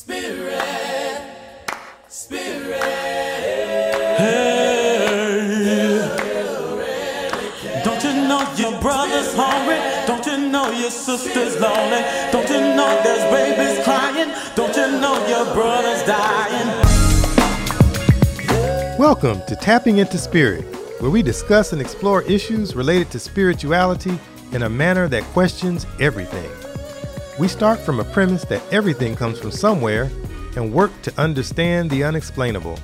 Spirit, Spirit. Don't you know your brother's hungry? Don't you know your sister's lonely? Don't you know there's babies crying? Don't you know your brother's dying? Welcome to Tapping into Spirit, where we discuss and explore issues related to spirituality in a manner that questions everything. We start from a premise that everything comes from somewhere and work to understand the unexplainable.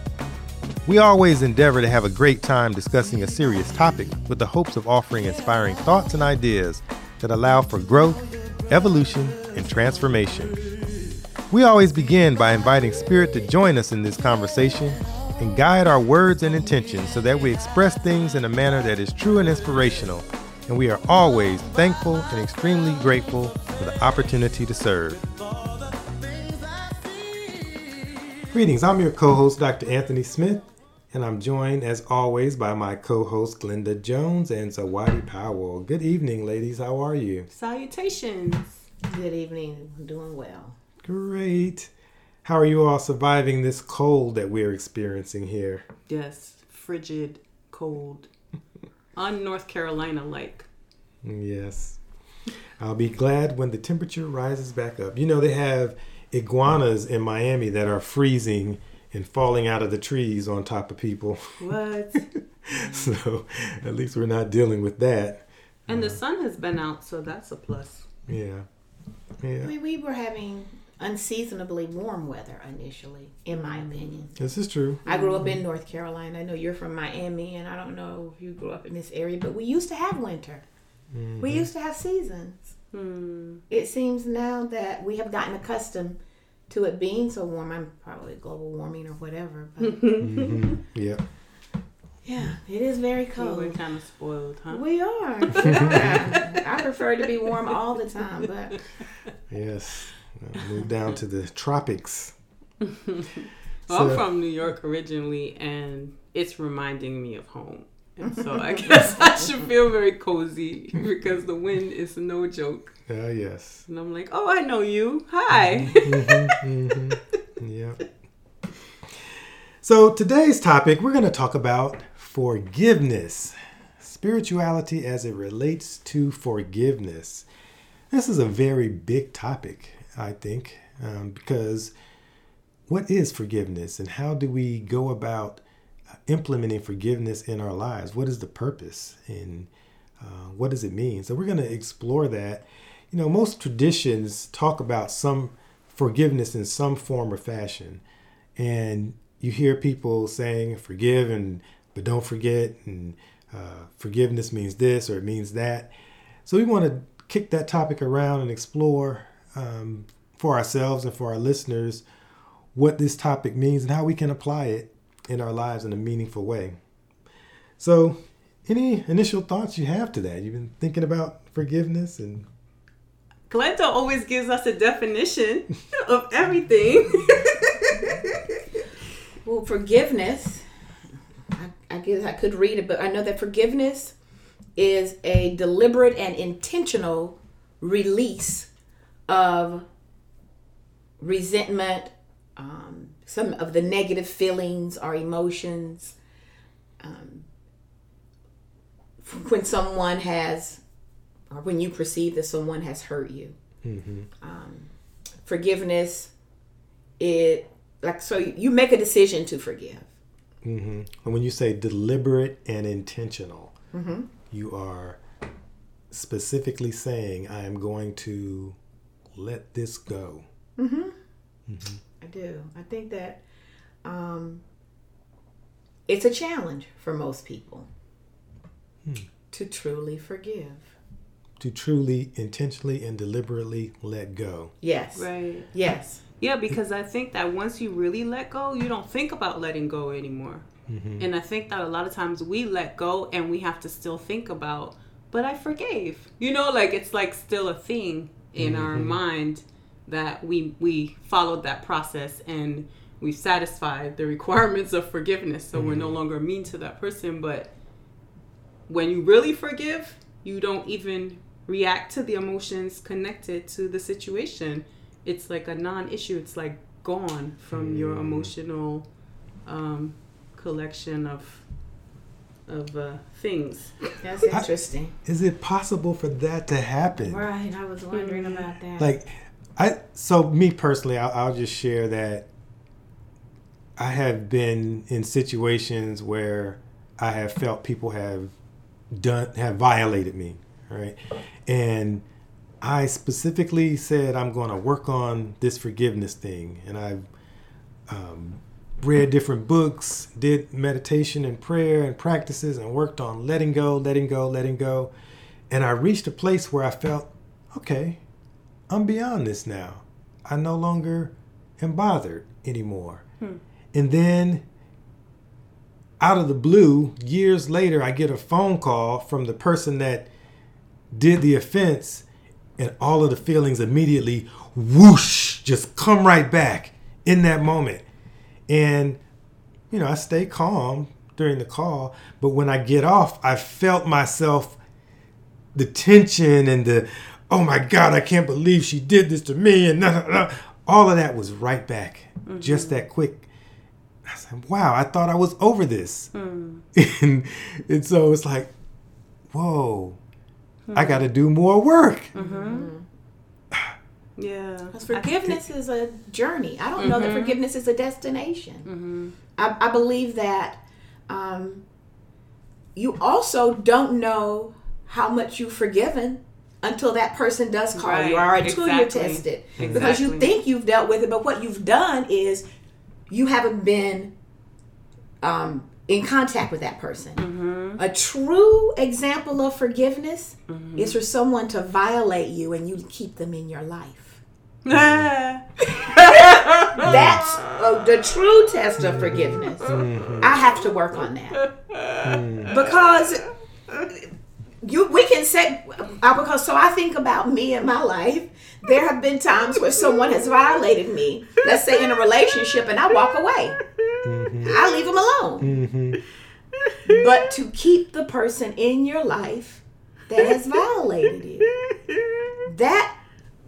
We always endeavor to have a great time discussing a serious topic with the hopes of offering inspiring thoughts and ideas that allow for growth, evolution, and transformation. We always begin by inviting Spirit to join us in this conversation and guide our words and intentions so that we express things in a manner that is true and inspirational. And we are always thankful and extremely grateful for the opportunity to serve. Greetings, I'm your co host, Dr. Anthony Smith, and I'm joined as always by my co host, Glenda Jones and Zawadi Powell. Good evening, ladies. How are you? Salutations. Good evening. I'm doing well. Great. How are you all surviving this cold that we're experiencing here? Yes, frigid, cold, un North Carolina like. Yes. I'll be glad when the temperature rises back up. You know, they have iguanas in Miami that are freezing and falling out of the trees on top of people. What? so at least we're not dealing with that. and the uh, sun has been out, so that's a plus. Yeah. I Yeah. mean, we were having unseasonably warm weather initially, in my mm. opinion. This is true. I grew up in North Carolina. I know you're from Miami, and I don't know if you grew up in this area, but we used to have winter. We mm-hmm. used to have seasons. Hmm. It seems now that we have gotten accustomed to it being so warm. I'm probably global warming or whatever, but mm-hmm. Yeah. yeah, it is very cold. We cold. were kind of spoiled, huh? We are. I prefer to be warm all the time, but Yes. Now Move down to the tropics. Well, So- I'm from New York originally, and it's reminding me of home. And so I guess I should feel very cozy because the wind is no joke. Ah, yes. And I'm like, oh, I know you. Hi. Mm-hmm, mm-hmm, mm-hmm. Yeah. So today's topic, we're going to talk about forgiveness, spirituality as it relates to forgiveness. This is a very big topic, I think, um, because what is forgiveness and how do we go about uh, implementing forgiveness in our lives? What is the purpose and uh, what does it mean? So we're going to explore that. You know, most traditions talk about some forgiveness in some form or fashion, and you hear people saying forgive and but don't forget, and uh, forgiveness means this or it means that. So we want to kick that topic around and explore um, for ourselves and for our listeners what this topic means and how we can apply it in our lives in a meaningful way. So, any initial thoughts you have to that? You've been thinking about forgiveness and Glenda always gives us a definition of everything. Well, forgiveness, I, I guess I could read it, but I know that forgiveness is a deliberate and intentional release of resentment, um, some of the negative feelings or emotions. Um, when someone has, or when you perceive that someone has hurt you. Um, forgiveness, it like so you make a decision to forgive. hmm And when you say deliberate and intentional, you are specifically saying, I am going to let this go. Mm-hmm. I do. I think that um, it's a challenge for most people to truly forgive. To truly, intentionally, and deliberately let go. Yes. right. Yes. Yeah, because I think that once you really let go, you don't think about letting go anymore. And I think that a lot of times we let go and we have to still think about, but I forgave. You know, like it's like still a thing in our mm-hmm. mind that we we followed that process and we've satisfied the requirements of forgiveness. So we're no mm-hmm. longer mean to that person, but when you really forgive, you don't even react to the emotions connected to the situation. It's like a non issue. It's like gone from your mm. emotional um, collection of of uh, things. That's interesting. Is it possible for that to happen? right. I was wondering about that. Like, I so me personally, I'll, I'll just share that I have been in situations where I have felt people have done have violated me, right? And I specifically said I'm going to work on this forgiveness thing, and I've um, read different books, did meditation and prayer and practices, and worked on letting go, letting go, letting go. And I reached a place where I felt, okay, I'm beyond this now. I no longer am bothered anymore. Hmm. And then out of the blue, years later, I get a phone call from the person that did the offense, and all of the feelings immediately whoosh just come right back in that moment. And, you know, I stay calm during the call, but when I get off, I felt myself the tension and the, oh my God, I can't believe she did this to me. And nah, nah, nah. all of that was right back, mm-hmm. just that quick. I said, wow, I thought I was over this. Mm. and, and so it's like, whoa, I hmm. got to do more work. Mm-hmm. Mm-hmm. Yeah. Because forgiveness is a journey. I don't know that forgiveness is a destination. I, I believe that um, you also don't know how much you've forgiven until that person does call you or until you're exactly. tested. Because you think you've dealt with it, but what you've done is you haven't been um, in contact with that person. Mm-hmm. A true example of forgiveness is for someone to violate you and you keep them in your life. That's uh, the true test of forgiveness. I have to work on that because you we can say uh, because so I think about me and my life. There have been times where someone has violated me. Let's say in a relationship, and I walk away. I leave them alone. But to keep the person in your life that has violated you, that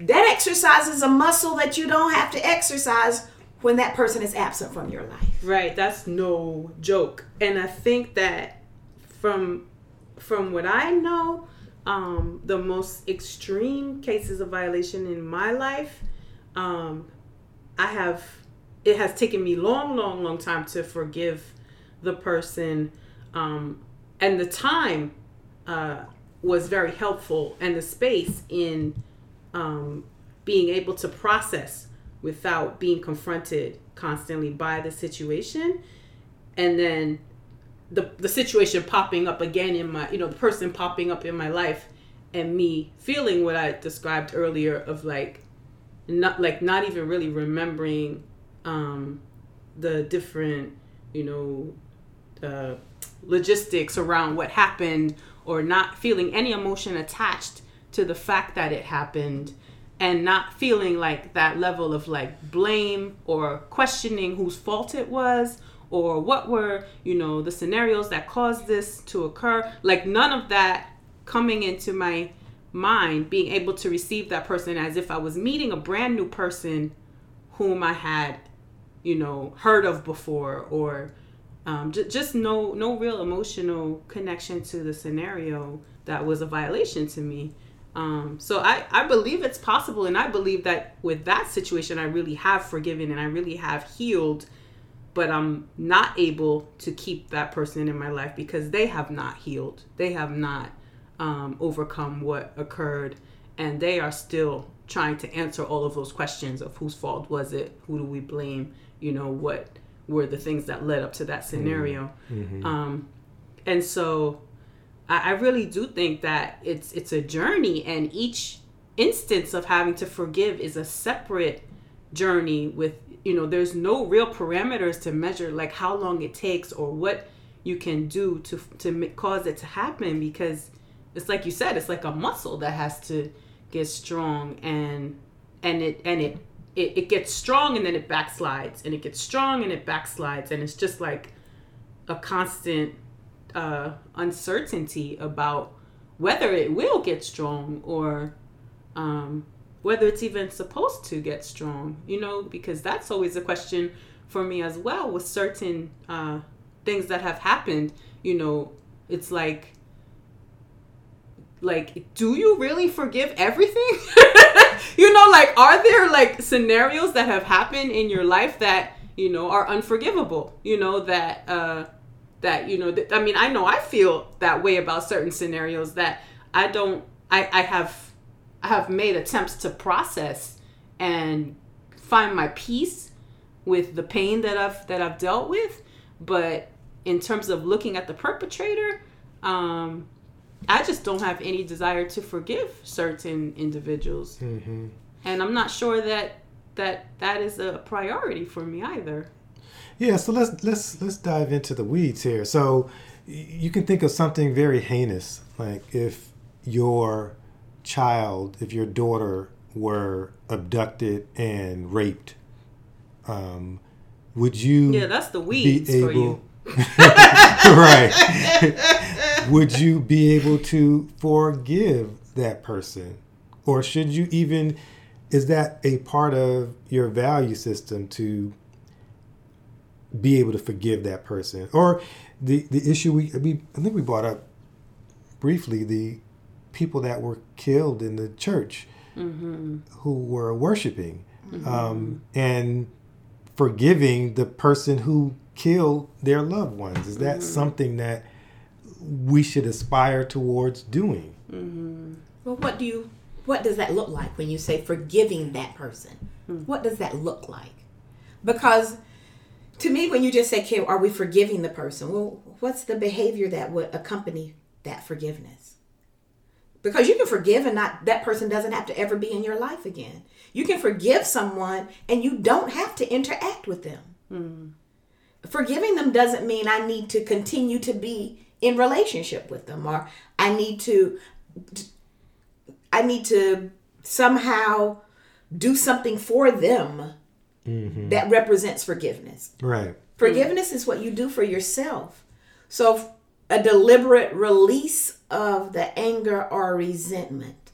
that exercises a muscle that you don't have to exercise when that person is absent from your life. Right, that's no joke. And I think that from from what I know, um, the most extreme cases of violation in my life, um, I have it has taken me long, long, long time to forgive the person, um, and the time uh, was very helpful, and the space in um, being able to process without being confronted constantly by the situation. And then the the situation popping up again in my you know the person popping up in my life and me feeling what I described earlier of like not like not even really remembering um the different you know uh logistics around what happened or not feeling any emotion attached to the fact that it happened and not feeling like that level of like blame or questioning whose fault it was or what were you know the scenarios that caused this to occur. Like none of that coming into my mind being able to receive that person as if i was meeting a brand new person whom i had you know heard of before or um, j- just no no real emotional connection to the scenario that was a violation to me um, so I, I believe it's possible and i believe that with that situation i really have forgiven and i really have healed but i'm not able to keep that person in my life because they have not healed. They have not um, overcome what occurred and they are still trying to answer all of those questions of whose fault was it? Who do we blame? You know what were the things that led up to that scenario? Um, and so I, I really do think that it's it's a journey and each instance of having to forgive is a separate journey with you know there's no real parameters to measure like how long it takes or what you can do to to cause it to happen because it's like you said it's like a muscle that has to get strong and and it and it it, it gets strong and then it backslides and it gets strong and it backslides and it's just like a constant uh, uncertainty about whether it will get strong or um, whether it's even supposed to get strong, you know, because that's always a question for me as well with certain uh, things that have happened. You know, it's like, like, do you really forgive everything? you know, like, are there like scenarios that have happened in your life that you know are unforgivable? You know that uh, that you know. Th- I mean, I know I feel that way about certain scenarios that I don't. I I have I have made attempts to process and find my peace with the pain that I've that I've dealt with, but in terms of looking at the perpetrator, um, I just don't have any desire to forgive certain individuals, Mm-hmm. and I'm not sure that that that is a priority for me either. Yeah, so let's let's let's dive into the weeds here. So you can think of something very heinous, like if your child, if your daughter were abducted and raped, um, would you Yeah, that's the weeds for you. right? would you be able to forgive that person, or should you even? Is that a part of your value system to be able to forgive that person, or the the issue we we I think we brought up briefly the people that were killed in the church mm-hmm. who were worshiping mm-hmm. um, and forgiving the person who killed their loved ones. Is that mm-hmm. something that we should aspire towards doing? Well, what do you? What does that look like when you say forgiving that person? Hmm. What does that look like? Because to me, when you just say, "Okay, are we forgiving the person?" Well, what's the behavior that would accompany that forgiveness? Because you can forgive and not that person doesn't have to ever be in your life again. You can forgive someone and you don't have to interact with them. Hmm. Forgiving them doesn't mean I need to continue to be in relationship with them or I need to I need to somehow do something for them Mm-hmm. that represents forgiveness. Right. Forgiveness is what you do for yourself. So, a deliberate release of the anger or resentment,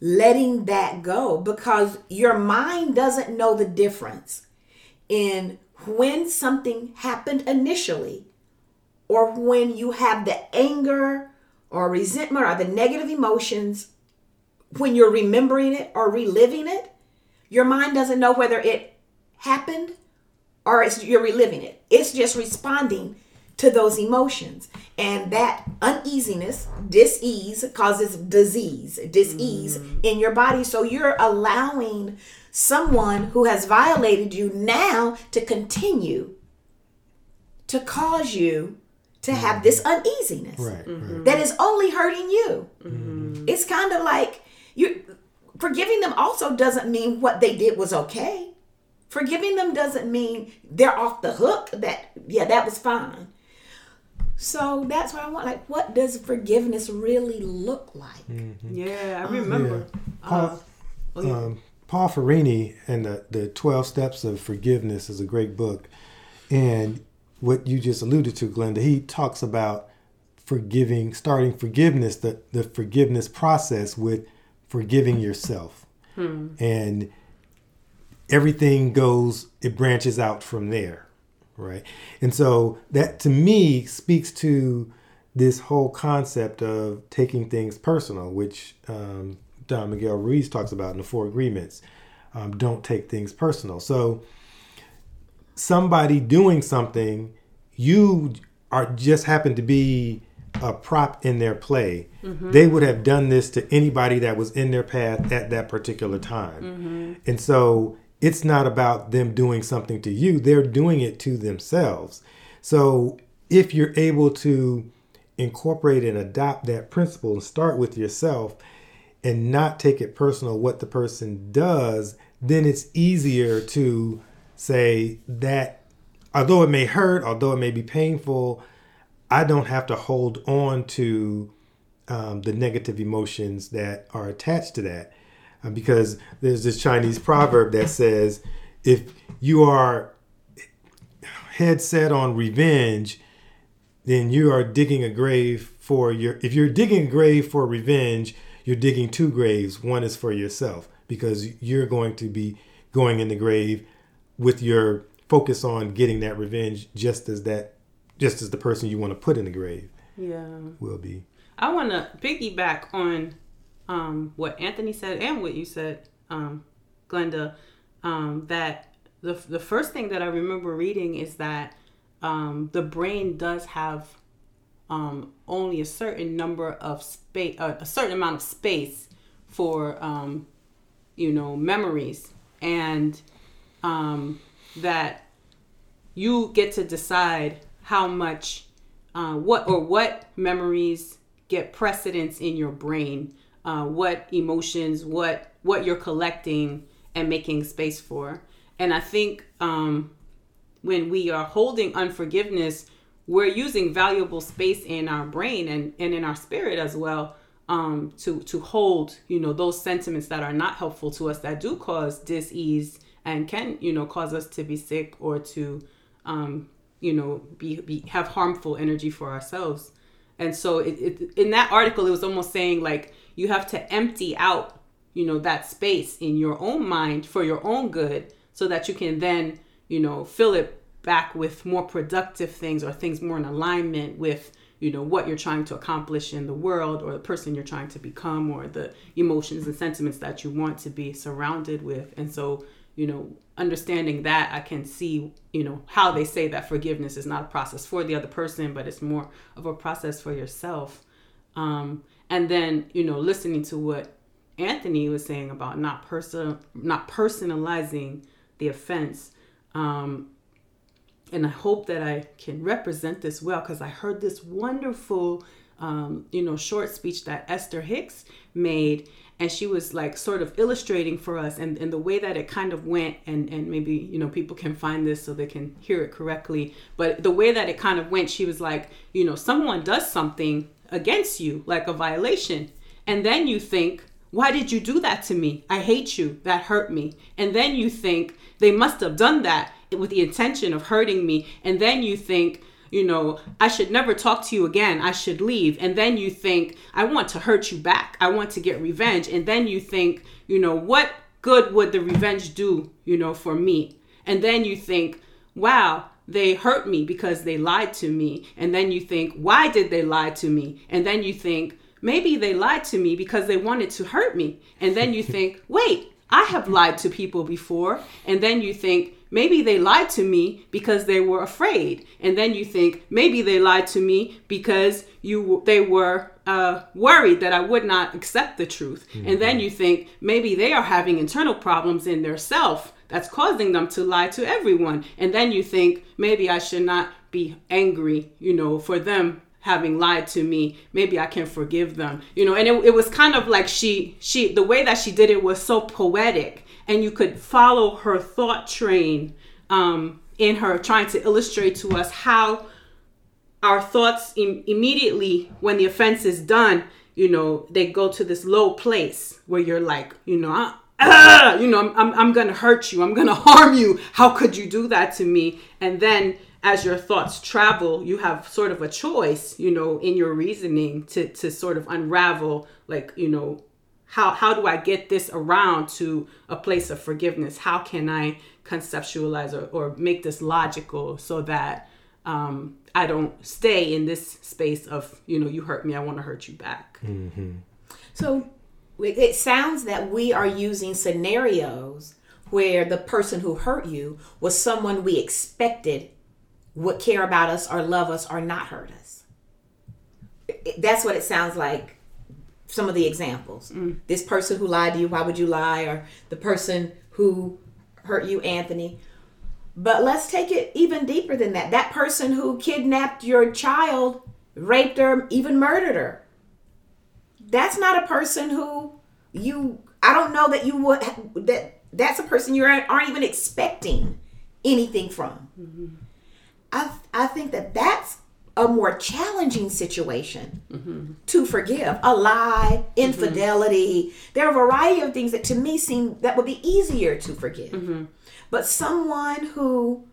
letting that go because your mind doesn't know the difference in when something happened initially or when you have the anger or resentment or the negative emotions when you're remembering it or reliving it. Your mind doesn't know whether it happened or it's you're reliving it. It's just responding to those emotions. And that uneasiness, dis-ease causes disease, dis-ease mm. in your body. So you're allowing someone who has violated you now to continue to cause you to have mm. this uneasiness Right. right. Mm-hmm. that is only hurting you. Mm-hmm. It's kind of like you forgiving them also doesn't mean what they did was okay. Forgiving them doesn't mean they're off the hook that yeah, that was fine. So that's what I want like what does forgiveness really look like? Yeah, I remember. Uh, oh, yeah. um, Paul Ferrini and the, the 12 Steps of Forgiveness is a great book. And what you just alluded to, Glenda, he talks about forgiving, starting forgiveness, the, the forgiveness process with forgiving yourself. And everything goes, it branches out from there. Right. And so that to me speaks to this whole concept of taking things personal, which um, Don Miguel Ruiz talks about in the Four Agreements. Um, don't take things personal. So somebody doing something, you are just happen to be a prop in their play. They would have done this to anybody that was in their path at that particular time. And so it's not about them doing something to you, they're doing it to themselves. So if you're able to incorporate and adopt that principle and start with yourself and not take it personal what the person does, then it's easier to say that although it may hurt, although it may be painful, I don't have to hold on to um, the negative emotions that are attached to that. Uh, because there's this Chinese proverb that says, if you are head set on revenge, then you are digging a grave for your. If you're digging a grave for revenge, you're digging two graves. One is for yourself because you're going to be going in the grave with your focus on getting that revenge just as that just as the person you want to put in the grave Yeah. will be. I want to piggyback on um, what Anthony said and what you said, um, Glenda. Um, that the the first thing that I remember reading is that um, the brain does have um, only a certain number of space, uh, a certain amount of space for um, you know memories, and that you get to decide how much uh, what or what memories get precedence in your brain uh, what emotions what what you're collecting and making space for. And i think um, when we are holding unforgiveness we're using valuable space in our brain and, and in our spirit as well um, to to hold you know those sentiments that are not helpful to us that do cause dis-ease and can you know cause us to be sick or to um, you know be, be have harmful energy for ourselves. And so it, it in that article it was almost saying like you have to empty out you know that space in your own mind for your own good so that you can then you know fill it back with more productive things or things more in alignment with you know what you're trying to accomplish in the world or the person you're trying to become or the emotions and sentiments that you want to be surrounded with. And so you know understanding that i can see you know how they say that forgiveness is not a process for the other person but it's more of a process for yourself. Um, and then you know listening to what anthony was saying about not person not personalizing the offense um, and I hope that I can represent this well because I heard this wonderful, um, you know, short speech that Esther Hicks made, and she was like sort of illustrating for us, and, and the way that it kind of went, and and maybe you know people can find this so they can hear it correctly, but the way that it kind of went, she was like, you know, someone does something against you, like a violation, and then you think. Why did you do that to me? I hate you. That hurt me. And then you think they must have done that with the intention of hurting me and then you think you know i should never talk to you again i should leave and then you think i want to hurt you back i want to get revenge and then you think you know what good would the revenge do you know for me and then you think wow they hurt me because they lied to me. And then you think why did they lie to me? And then you think maybe they lied to me because they wanted to hurt me. And then you think wait i have lied to people before. And then you think maybe they lied to me because they were afraid. And then you think maybe they lied to me because you they were uh, worried that i would not accept the truth. Mm-hmm. and then you think maybe they are having internal problems in their self that's causing them to lie to everyone. And then you think maybe i should not be angry you know for them having lied to me. Maybe i can forgive them you know. And it, it was kind of like she she the way that she did it was so poetic. And you could follow her thought train um, in her trying to illustrate to us how our thoughts Im- immediately when the offense is done you know they go to this low place where you're like you know ah, ah, you know I'm, I'm, I'm gonna hurt you i'm gonna harm you how could you do that to me and then as your thoughts travel you have sort of a choice you know in your reasoning to to sort of unravel like you know how how do I get this around to a place of forgiveness? How can I conceptualize or, or make this logical so that um, I don't stay in this space of you know you hurt me, I want to hurt you back. Mm-hmm. So it sounds that we are using scenarios where the person who hurt you was someone we expected would care about us or love us or not hurt us. That's what it sounds like some of the examples. Mm. This person who lied to you, why would you lie? Or the person who hurt you, Anthony. But let's take it even deeper than that. That person who kidnapped your child, raped her, even murdered her. That's not a person who you I don't know that you would that that's a person you aren't, even expecting anything from. Mm-hmm. I I think that that's a more challenging situation mm-hmm. to forgive a lie infidelity mm-hmm. there are a variety of things that to me seem that would be easier to forgive but someone who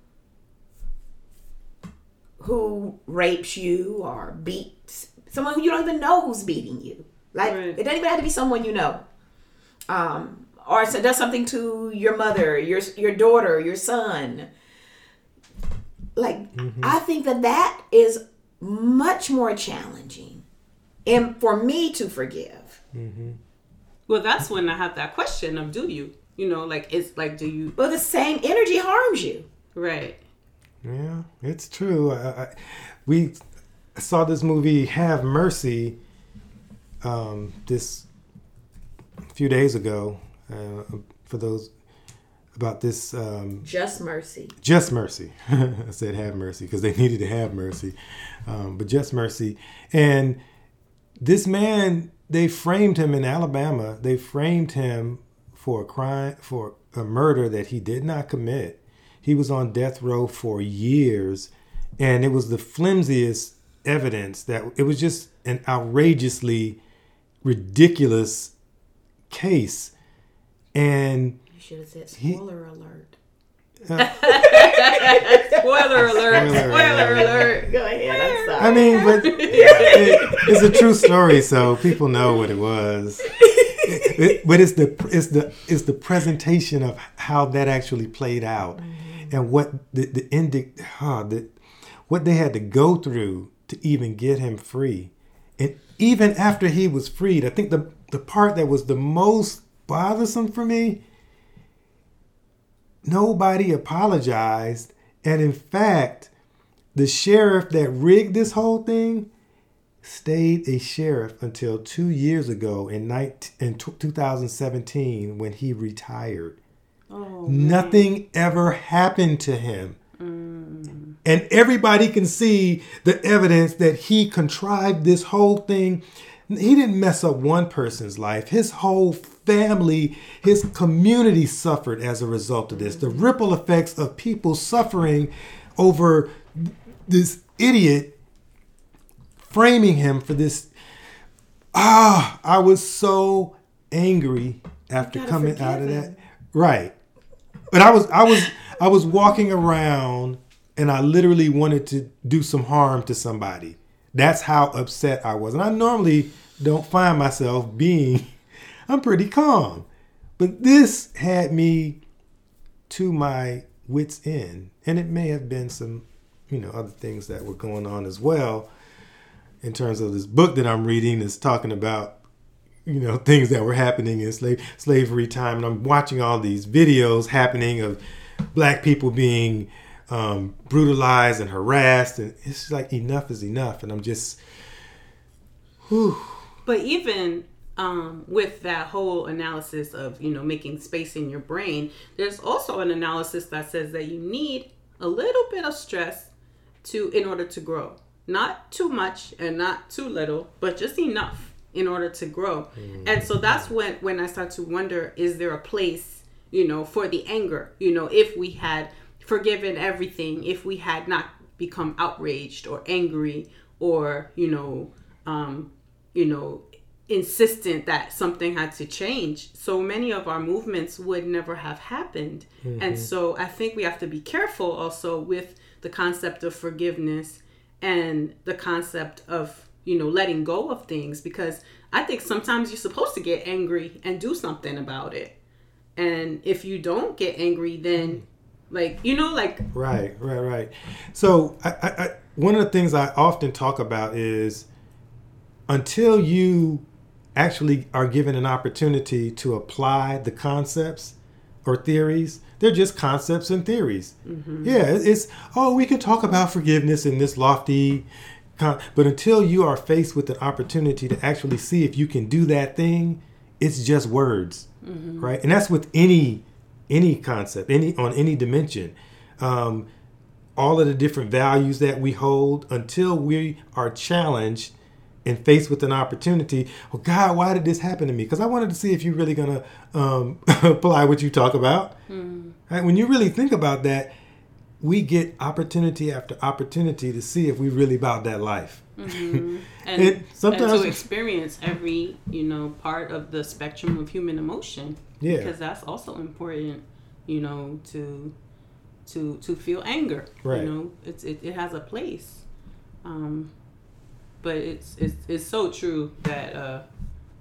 who rapes you or beats someone who you don't even know who's beating you like right. it doesn't even have to be someone you know um or so does something to your mother, your your daughter, your son. Like I think that that is much more challenging, and for me to forgive. Well, that's when I have that question of do you? You know, like it's like do you Well, the same energy harms you. right? Yeah, it's true. I, I, we saw this movie Have Mercy um, this few days ago. Uh, for those about this um, Just mercy. just mercy. I said have mercy because they needed to have mercy, um, but just mercy. And this man, they framed him in Alabama. They framed him for a crime, for a murder that he did not commit. He was on death row for years, and it was the flimsiest evidence that it was just an outrageously ridiculous case. And You should have said He- spoiler alert. Uh, spoiler alert! Spoiler Spoiler alert! Go ahead. I'm sorry. I mean, but it, it's a true story, so people know what it was. It- but it's the it's the it's the presentation of how that actually played out, mm-hmm. and what the the indi- huh, the what they had to go through to even get him free, and even after he was freed, I think the the part that was the most bothersome for me nobody apologized. And in fact, the sheriff that rigged this whole thing stayed a sheriff until two years ago in, 19, in 2017 when he retired. Oh, Nothing ever happened to him. And everybody can see the evidence that he contrived this whole thing. He didn't mess up one person's life. His whole family, his community suffered as a result of this. The ripple effects of people suffering over this idiot framing him for this. Ah, I was so angry after coming out of him. that. Right. But I was I was I was walking around and I literally wanted to do some harm to somebody. That's how upset I was. And I normally don't find myself being I'm pretty calm. But this had me to my wits end. And it may have been some, you know, other things that were going on as well in terms of this book that I'm reading is talking about you know things that were happening in slave slavery time and i'm watching all these videos happening of black people being um, brutalized and harassed and it's like enough is enough and i'm just whew, But even um, with that whole analysis of you know making space in your brain, there's also an analysis that says that you need a little bit of stress to in order to grow. Not too much and not too little, but just enough in order to grow. And so that's when when I start to wonder: Is there a place you know for the anger? You know, if we had forgiven everything, if we had not become outraged or angry or you know um, you know, insistent that something had to change, so many of our movements would never have happened. And so I think we have to be careful also with the concept of forgiveness and the concept of, you know, letting go of things because I think sometimes you're supposed to get angry and do something about it. And if you don't get angry, then like, you know, like right right right. So I, I, I one of the things i often talk about is until you actually are given an opportunity to apply the concepts or theories they're just concepts and theories. Mm-hmm. Yeah it's oh we can talk about forgiveness in this lofty con- but until you are faced with an opportunity to actually see if you can do that thing it's just words mm-hmm. right? And that's with any any concept any on any dimension um, all of the different values that we hold until we are challenged and faced with an opportunity. Well, God, why did this happen to me? Because I wanted to see if you're really gonna um, apply what you talk about. Right? When you really think about that, we get opportunity after opportunity to see if we really about that life. and, It- sometimes- and to experience every you know part of the spectrum of human emotion Yeah. because that's also important you know to to to feel anger Right. you know it's it, it has a place um but it's it's it's so true that uh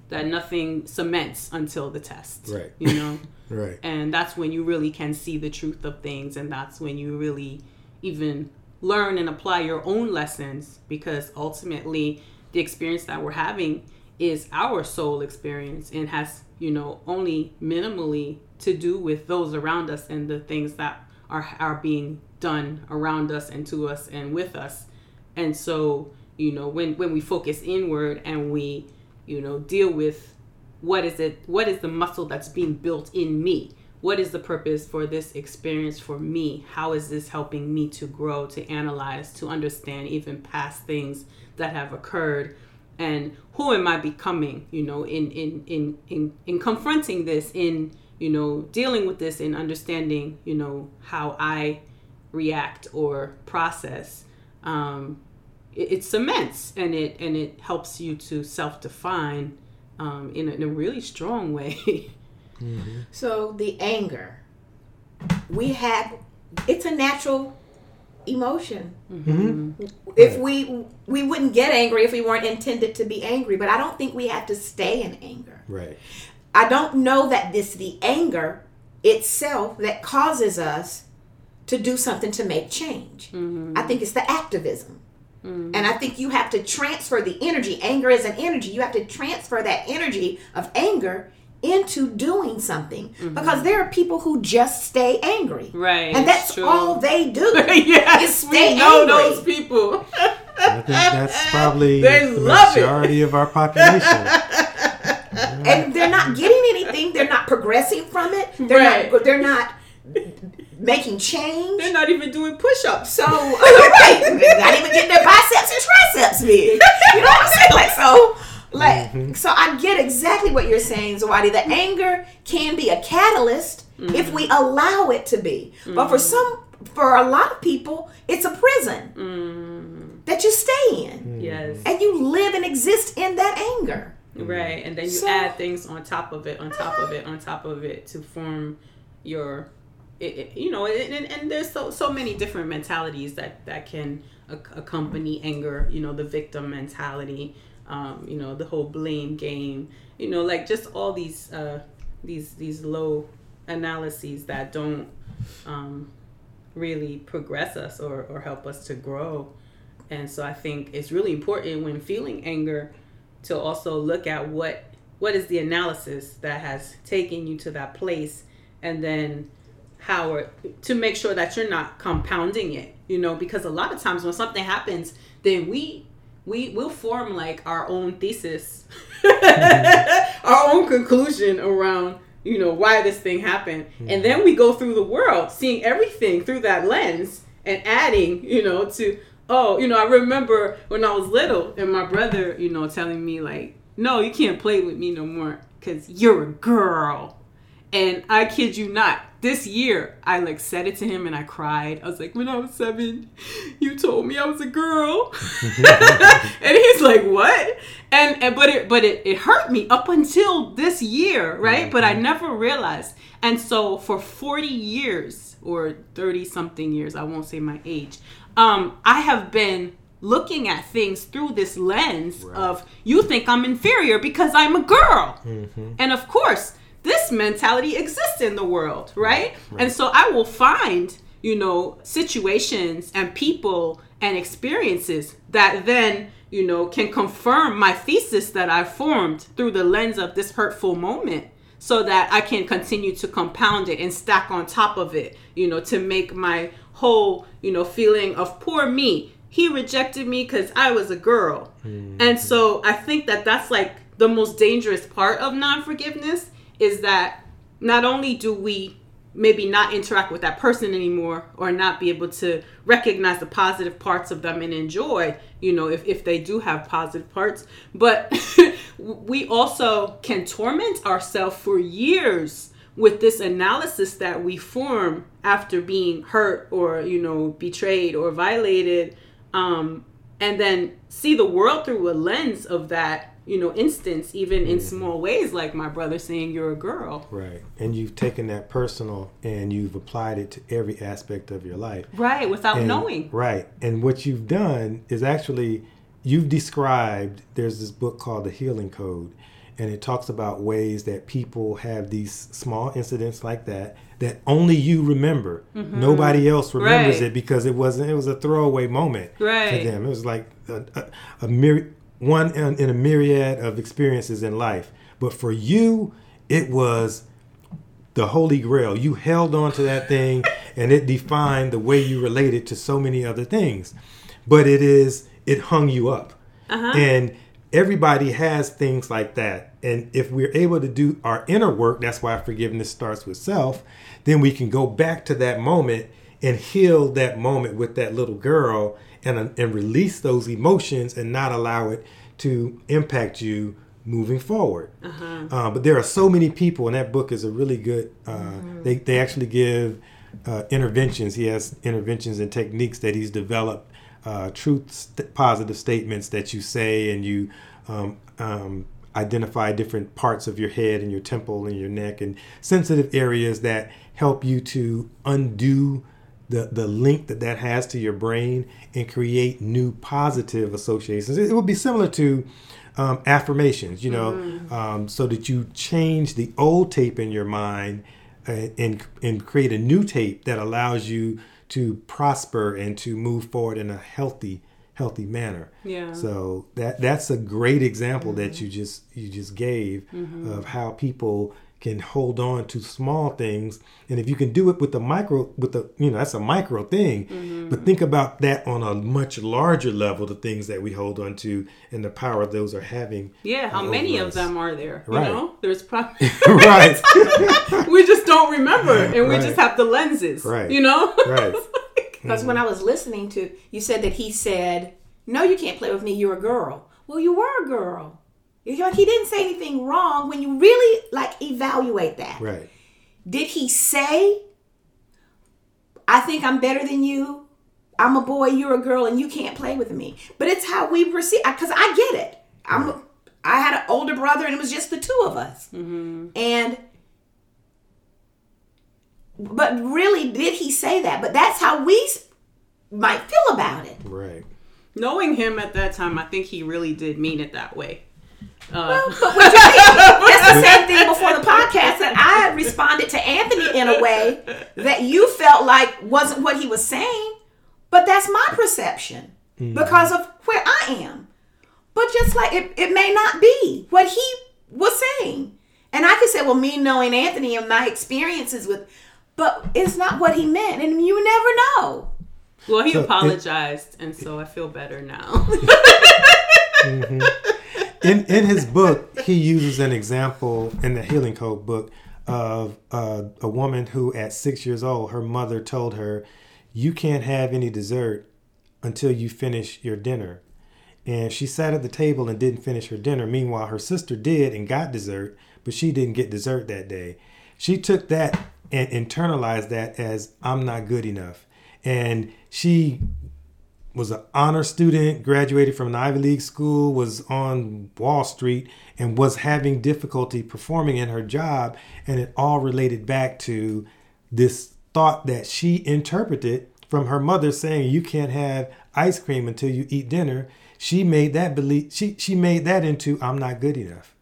that nothing cements until the test. Right. You know. Right. and that's when you really can see the truth of things and that's when you really even learn and apply your own lessons because ultimately the experience that we're having is our soul experience and has you know only minimally to do with those around us and the things that are are being done around us and to us and with us. And so you know when when we focus inward and we you know deal with what is it what is the muscle that's being built in me? What is the purpose for this experience for me? How is this helping me to grow to analyze to understand even past things that have occurred and who am i becoming you know in in in in, in confronting this in you know dealing with this in understanding you know how i react or process? Um it, it cements and it and it helps you to self-define um, in, a, in a really strong way. So the anger, we have, it's a natural emotion. Mm-hmm. If we we wouldn't get angry if we weren't intended to be angry, but I don't think we have to stay in anger. Right. I don't know that this the anger itself that causes us to do something to make change. Mm-hmm. I think it's the activism. Mm-hmm. And I think you have to transfer the energy. Anger is an energy. You have to transfer that energy of anger into doing something mm-hmm. because there are people who just stay angry. Right, And that's true. all they do. yes, is stay we know angry. those people. I think that's probably They the love it. majority of our population. and they're not getting anything. They're not progressing from it. They're Right. not. They're not making change. They're not even doing push-ups. So right, they're not even getting their biceps and triceps big. You know what I'm saying? Like so, like mm-hmm. so. I get exactly what you're saying, Zawadi. The anger can be a catalyst if mm-hmm. we allow it to be, but for mm-hmm. some, for a lot of people, it's a prison that you stay in, Yes. and you live and exist in that anger. Right, and then you So- add things on top of it, on top of it, on top of it to form your, it, it- you know, and, and, and there's so so many different mentalities that that can ac- accompany anger. You know, the victim mentality, um, you know, the whole blame game. You know, like just all these uh, these these low analyses that don't um, really progress us or, or help us to grow. And so I think it's really important when feeling anger to also look at what what is the analysis that has taken you to that place and then how to make sure that you're not compounding it you know because a lot of times when something happens then we we will form like our own thesis. Mm-hmm. Our own conclusion around you know why this thing happened. And then we go through the world seeing everything through that lens and adding you know to oh you know i remember when i was little and my brother you know telling me like no you can't play with me no more because you're a girl. And I kid you not, this year I like said it to him and I cried. I was like, when I was seven, you told me I was a girl. and he's like, what? And, and but it but it, it hurt me up until this year, right? But I never realized. And so for 40 years or 30 something years, I won't say my age, um, I have been looking at things through this lens of you think I'm inferior because I'm a girl. And of course, this mentality exists in the world, right? And so I will find, you know, situations and people and experiences that then, you know, can confirm my thesis that I formed through the lens of this hurtful moment so that I can continue to compound it and stack on top of it, you know, to make my whole, you know, feeling of poor me. He rejected me because I was a girl. Mm-hmm. And so I think that that's like the most dangerous part of non forgiveness is that not only do we maybe not interact with that person anymore or not be able to recognize the positive parts of them and enjoy you know if, if they do have positive parts but we also can torment ourselves for years with this analysis that we form after being hurt or you know betrayed or violated um, and then see the world through a lens of that you know instance even in small ways like my brother saying you're a girl Right. And you've taken that personal and you've applied it to every aspect of your life. right without And- knowing Right. And what you've done is actually you've described there's this book called The Healing Code. and it talks about ways that people have these small incidents like that that only you remember. Nobody else remembers Mm-hmm. Right. it because it wasn't. It was a throwaway moment Right. for them. It was like a, a, a myri- one in, in a myriad of experiences in life. But for you, it was the holy grail. You held on to that thing, and it defined the way you related to so many other things. But it is it hung you up, uh-huh. and everybody has things like that. And if we're able to do our inner work, that's why forgiveness starts with self. Then we can go back to that moment and heal that moment with that little girl, and and release those emotions and not allow it to impact you moving forward. Uh, but there are so many people, and that book is a really good. Uh, They they actually give uh, interventions. He has interventions and techniques that he's developed. Uh, truth, st- positive statements that you say, and you um, um, identify different parts of your head and your temple and your neck and sensitive areas that help you to undo the the link that that has to your brain and create new positive associations. It, it would be similar to um, affirmations, you know, um, so that you change the old tape in your mind uh, and and create a new tape that allows you to prosper and to move forward in a healthy healthy manner. Yeah. So that that's a great example that you just you just gave of how people can hold on to small things and if you can do it with the micro with the you know that's a micro thing mm-hmm. but think about that on a much larger level the things that we hold on to and the power those are having Yeah, how many over of them are there? You Right. know, there's probably right we just don't remember, and we Right. just have the lenses. Right. You know. right Because when I was listening to you said that he said, "No, you can't play with me. You're a girl." Well, you were a girl. It's Like he didn't say anything wrong when you really like evaluate that. right Did he say, "I think I'm better than you"? I'm a boy, you're a girl, and you can't play with me. But it's how we perceive. Because I get it. I'm. I had an older brother, and it was just the two of us. Mm-hmm. And. But really, did he say that? But that's how we might feel about it. right Knowing him at that time, I think he really did mean it that way. Uh, But what you mean? That's the same thing before the podcast that I responded to Anthony in a way that you felt like wasn't what he was saying. But that's my perception because of where I am. But just like it, it may not be what he was saying. And I could say, well, me knowing Anthony and my experiences with, but it's not what he meant. And you never know. well, he So it- apologized, and so I feel better now. in in his book, he uses an example in the Healing Code book of uh, a woman who, at six years old, her mother told her, "You can't have any dessert until you finish your dinner." And she sat at the table and didn't finish her dinner. Meanwhile, her sister did and got dessert, but she didn't get dessert that day. She took that and internalized that as I'm not good enough. And she was an honor student, graduated from an Ivy League school, was on Wall Street, and was having difficulty performing in her job. And it all related back to this thought that she interpreted from her mother saying, You can't have ice cream until you eat dinner. She made that believe she she made that into I'm not good enough.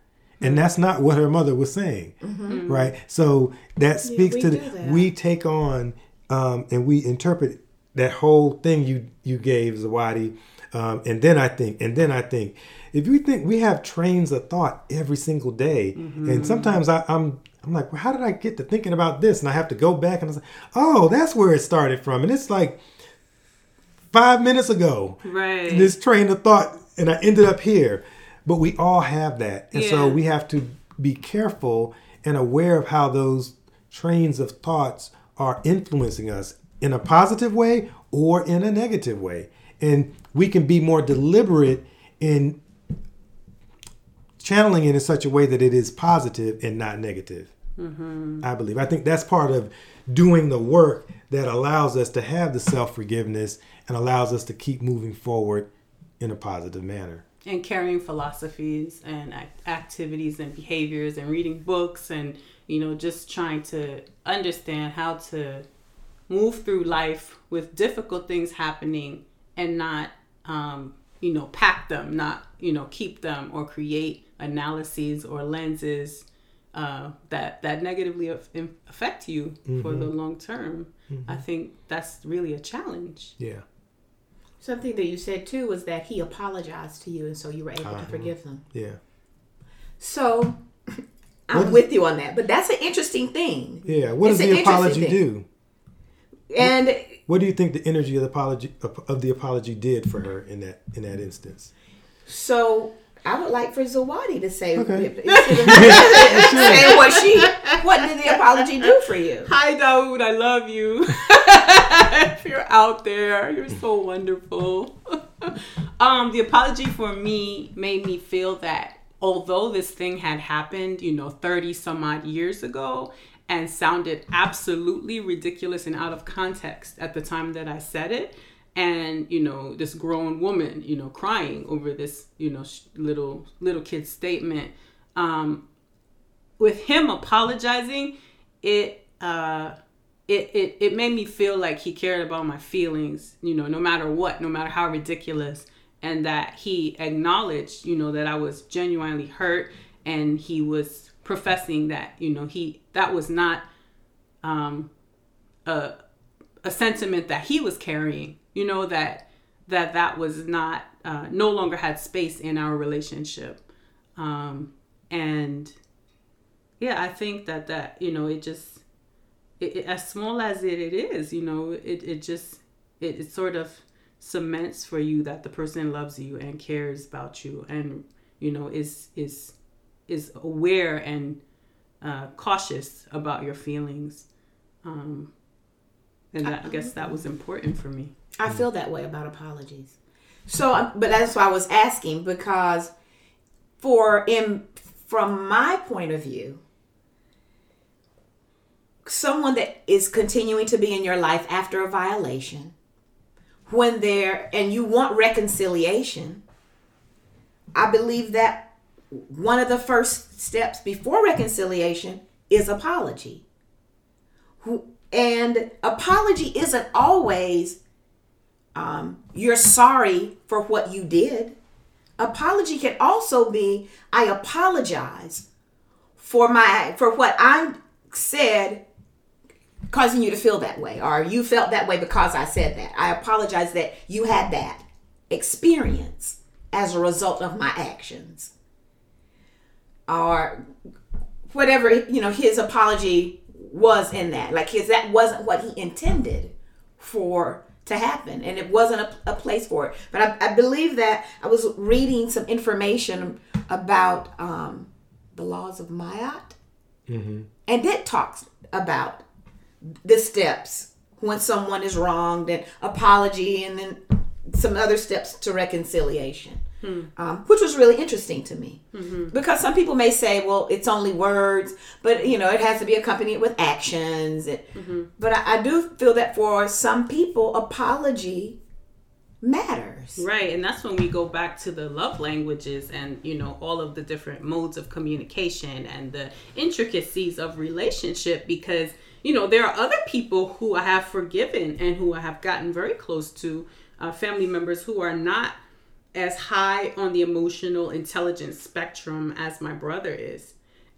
And that's not what her mother was saying. Right. So that speaks we to the that. we take on um, and we interpret that whole thing you you gave Zawadi. Um, and then I think, and then I think, if you think we have trains of thought every single day, and sometimes I, I'm I'm like, well, how did I get to thinking about this? And I have to go back and I was like, oh, that's where it started from, and it's like five minutes ago right. this train of thought and I ended up here. But we all have that. And so we have to be careful and aware of how those trains of thoughts are influencing us in a positive way or in a negative way. And we can be more deliberate in channeling it in such a way that it is positive and not negative. Mm-hmm. I believe. I think that's part of doing the work that allows us to have the self forgiveness and allows us to keep moving forward in a positive manner. and carrying philosophies and activities and behaviors and reading books and you know just trying to understand how to move through life with difficult things happening and not um, you know pack them not you know keep them or create analyses or lenses uh, that that negatively af- in- affect you for the long term. I think that's really a challenge. Yeah. Something that you said too was that he apologized to you, and so you were able Uh-huh. to forgive them. Yeah. So I'm What is- with you on that, but that's an interesting thing. Yeah. What It's does the apology interesting do? And What do you think the energy of the apology of of the apology did for her in that in that instance? so I would like for Zawadi to say Okay. instead of what she what did the apology do for you? Hi, Dawood. I love you. if you're out there, you're so wonderful. um, the apology for me made me feel that although this thing had happened, you know, 30 some odd years ago and sounded absolutely ridiculous and out of context at the time that I said it, and you know this grown woman you know crying over this you know little little kid statement um with him apologizing it uh it, it it made me feel like he cared about my feelings you know no matter what no matter how ridiculous and that he acknowledged you know that i was genuinely hurt and he was professing that you know he that was not um a a sentiment that he was carrying you know that that that was not uh, no longer had space in our relationship. Um and yeah i think that that you know it just it, it- as small as it, it is you know it, it just it, it sort of cements for you that the person loves you and cares about you and you know is is is aware and uh, cautious about your feelings um and that, i guess that was important for me I feel that way about apologies. So, um, but that's why I was asking because, for in from my point of view, someone that is continuing to be in your life after a violation, when they're and you want reconciliation, I believe that one of the first steps before reconciliation is apology. And apology isn't always um, you're sorry for what you did. Apology can also be I apologize for my for what I said causing you to feel that way or you felt that way because I said that. I apologize that you had that experience as a result of my actions. Or whatever, you know, his apology was in that. Like his that wasn't what he intended for to happen and it wasn't a, a place for it. But I, I believe that i was reading some information about um, the laws of Ma'at and it talks about the steps when someone is wronged and apology and then some other steps to reconciliation um, which was really interesting to me. Because some people may say well it's only words but you know it has to be accompanied with actions. And, but I, I do feel that for some people apology matters. Right, and that's when we go back to the love languages and you know all of the different modes of communication and the intricacies of relationship because you know there are other people who I have forgiven and who I have gotten very close to uh, family members who are not as high on the emotional intelligence spectrum as my brother is.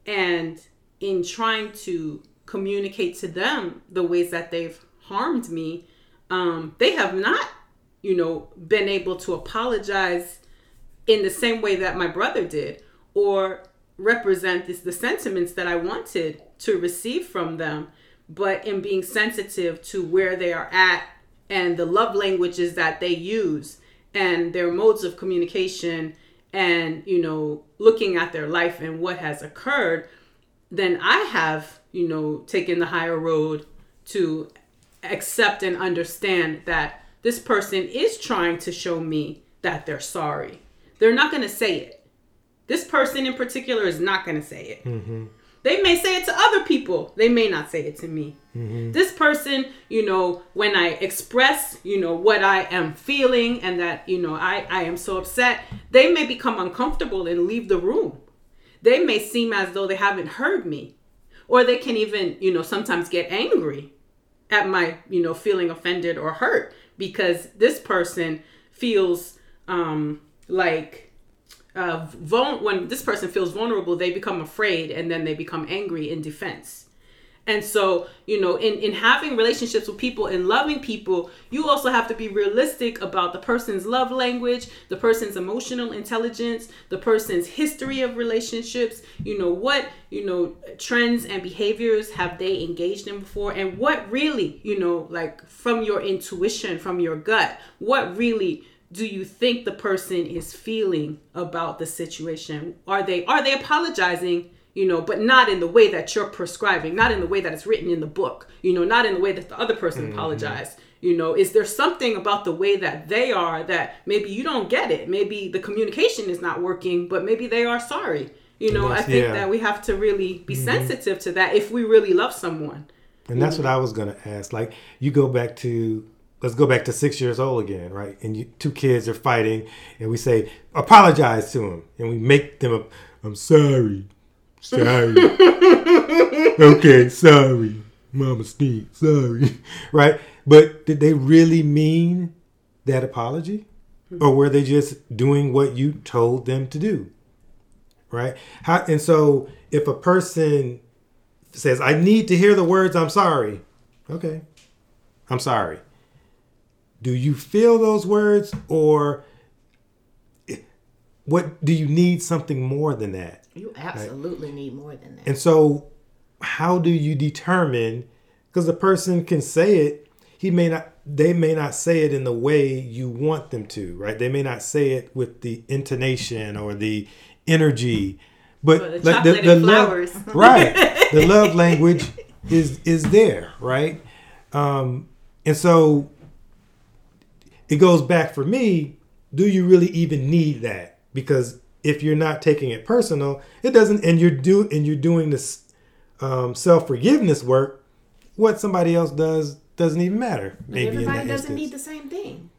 And in trying to communicate to them the ways that they've harmed me um, they have not you know, been able to apologize in the same way that my brother did or represent this, the sentiments that I wanted to receive from them, but in being sensitive to where they are at and the love languages that they use and their modes of communication and, you know, looking at their life and what has occurred, then I have, you know, taken the higher road to accept and understand that this person is trying to show me that they're sorry. They're not going to say it. This person in particular is not going to say it. Mm-hmm. They may say it to other people. They may not say it to me. This person, you know, when I express, you know, what I am feeling and that, you know, I, I am so upset, they may become uncomfortable and leave the room. They may seem as though they haven't heard me. Or they can even, you know, sometimes get angry at my, you know, feeling offended or hurt because this person feels um like uh, vul- when this person feels vulnerable, they become afraid and then they become angry in defense. And so, you know, in, in having relationships with people and loving people, you also have to be realistic about the person's love language, the person's emotional intelligence, the person's history of relationships, you know, what, you know, trends and behaviors have they engaged in before, and what really, you know, like from your intuition, from your gut, what really do you think the person is feeling about the situation? Are they are they apologizing? you know, but not in the way that you're prescribing, not in the way that it's written in the book, you know, not in the way that the other person Mm-hmm. apologized. You know, is there something about the way that they are that maybe you don't get it? Maybe the communication is not working, but maybe they are sorry. You know, I think yeah. Mm-hmm. that we have to really be sensitive to that if we really love someone. And that's what I was gonna ask. Like, you go back to let's go back to six years old again, right? And you, two kids are fighting, and we say apologize to them, and we make them. I'm sorry, sorry. okay, sorry, Mama Steve, sorry, right? But did they really mean that apology, or were they just doing what you told them to do? Right? How, and so if a person says, I need to hear the words, I'm sorry. Okay. I'm sorry. Do you feel those words or what do you need something more than that? You absolutely need more than that. And so how do you determine because the person can say it, he may not they may not say it in the way you want them to, right? They may not say it with the intonation or the energy. But Or the like chocolate and love, right? The love language is is there, right? Um, and so it goes back for me. Do you really even need that? Because if you're not taking it personal, it doesn't. And you're do and you're doing this um, self forgiveness work. What somebody else does doesn't even matter. Maybe in Everybody doesn't instance. need the same thing.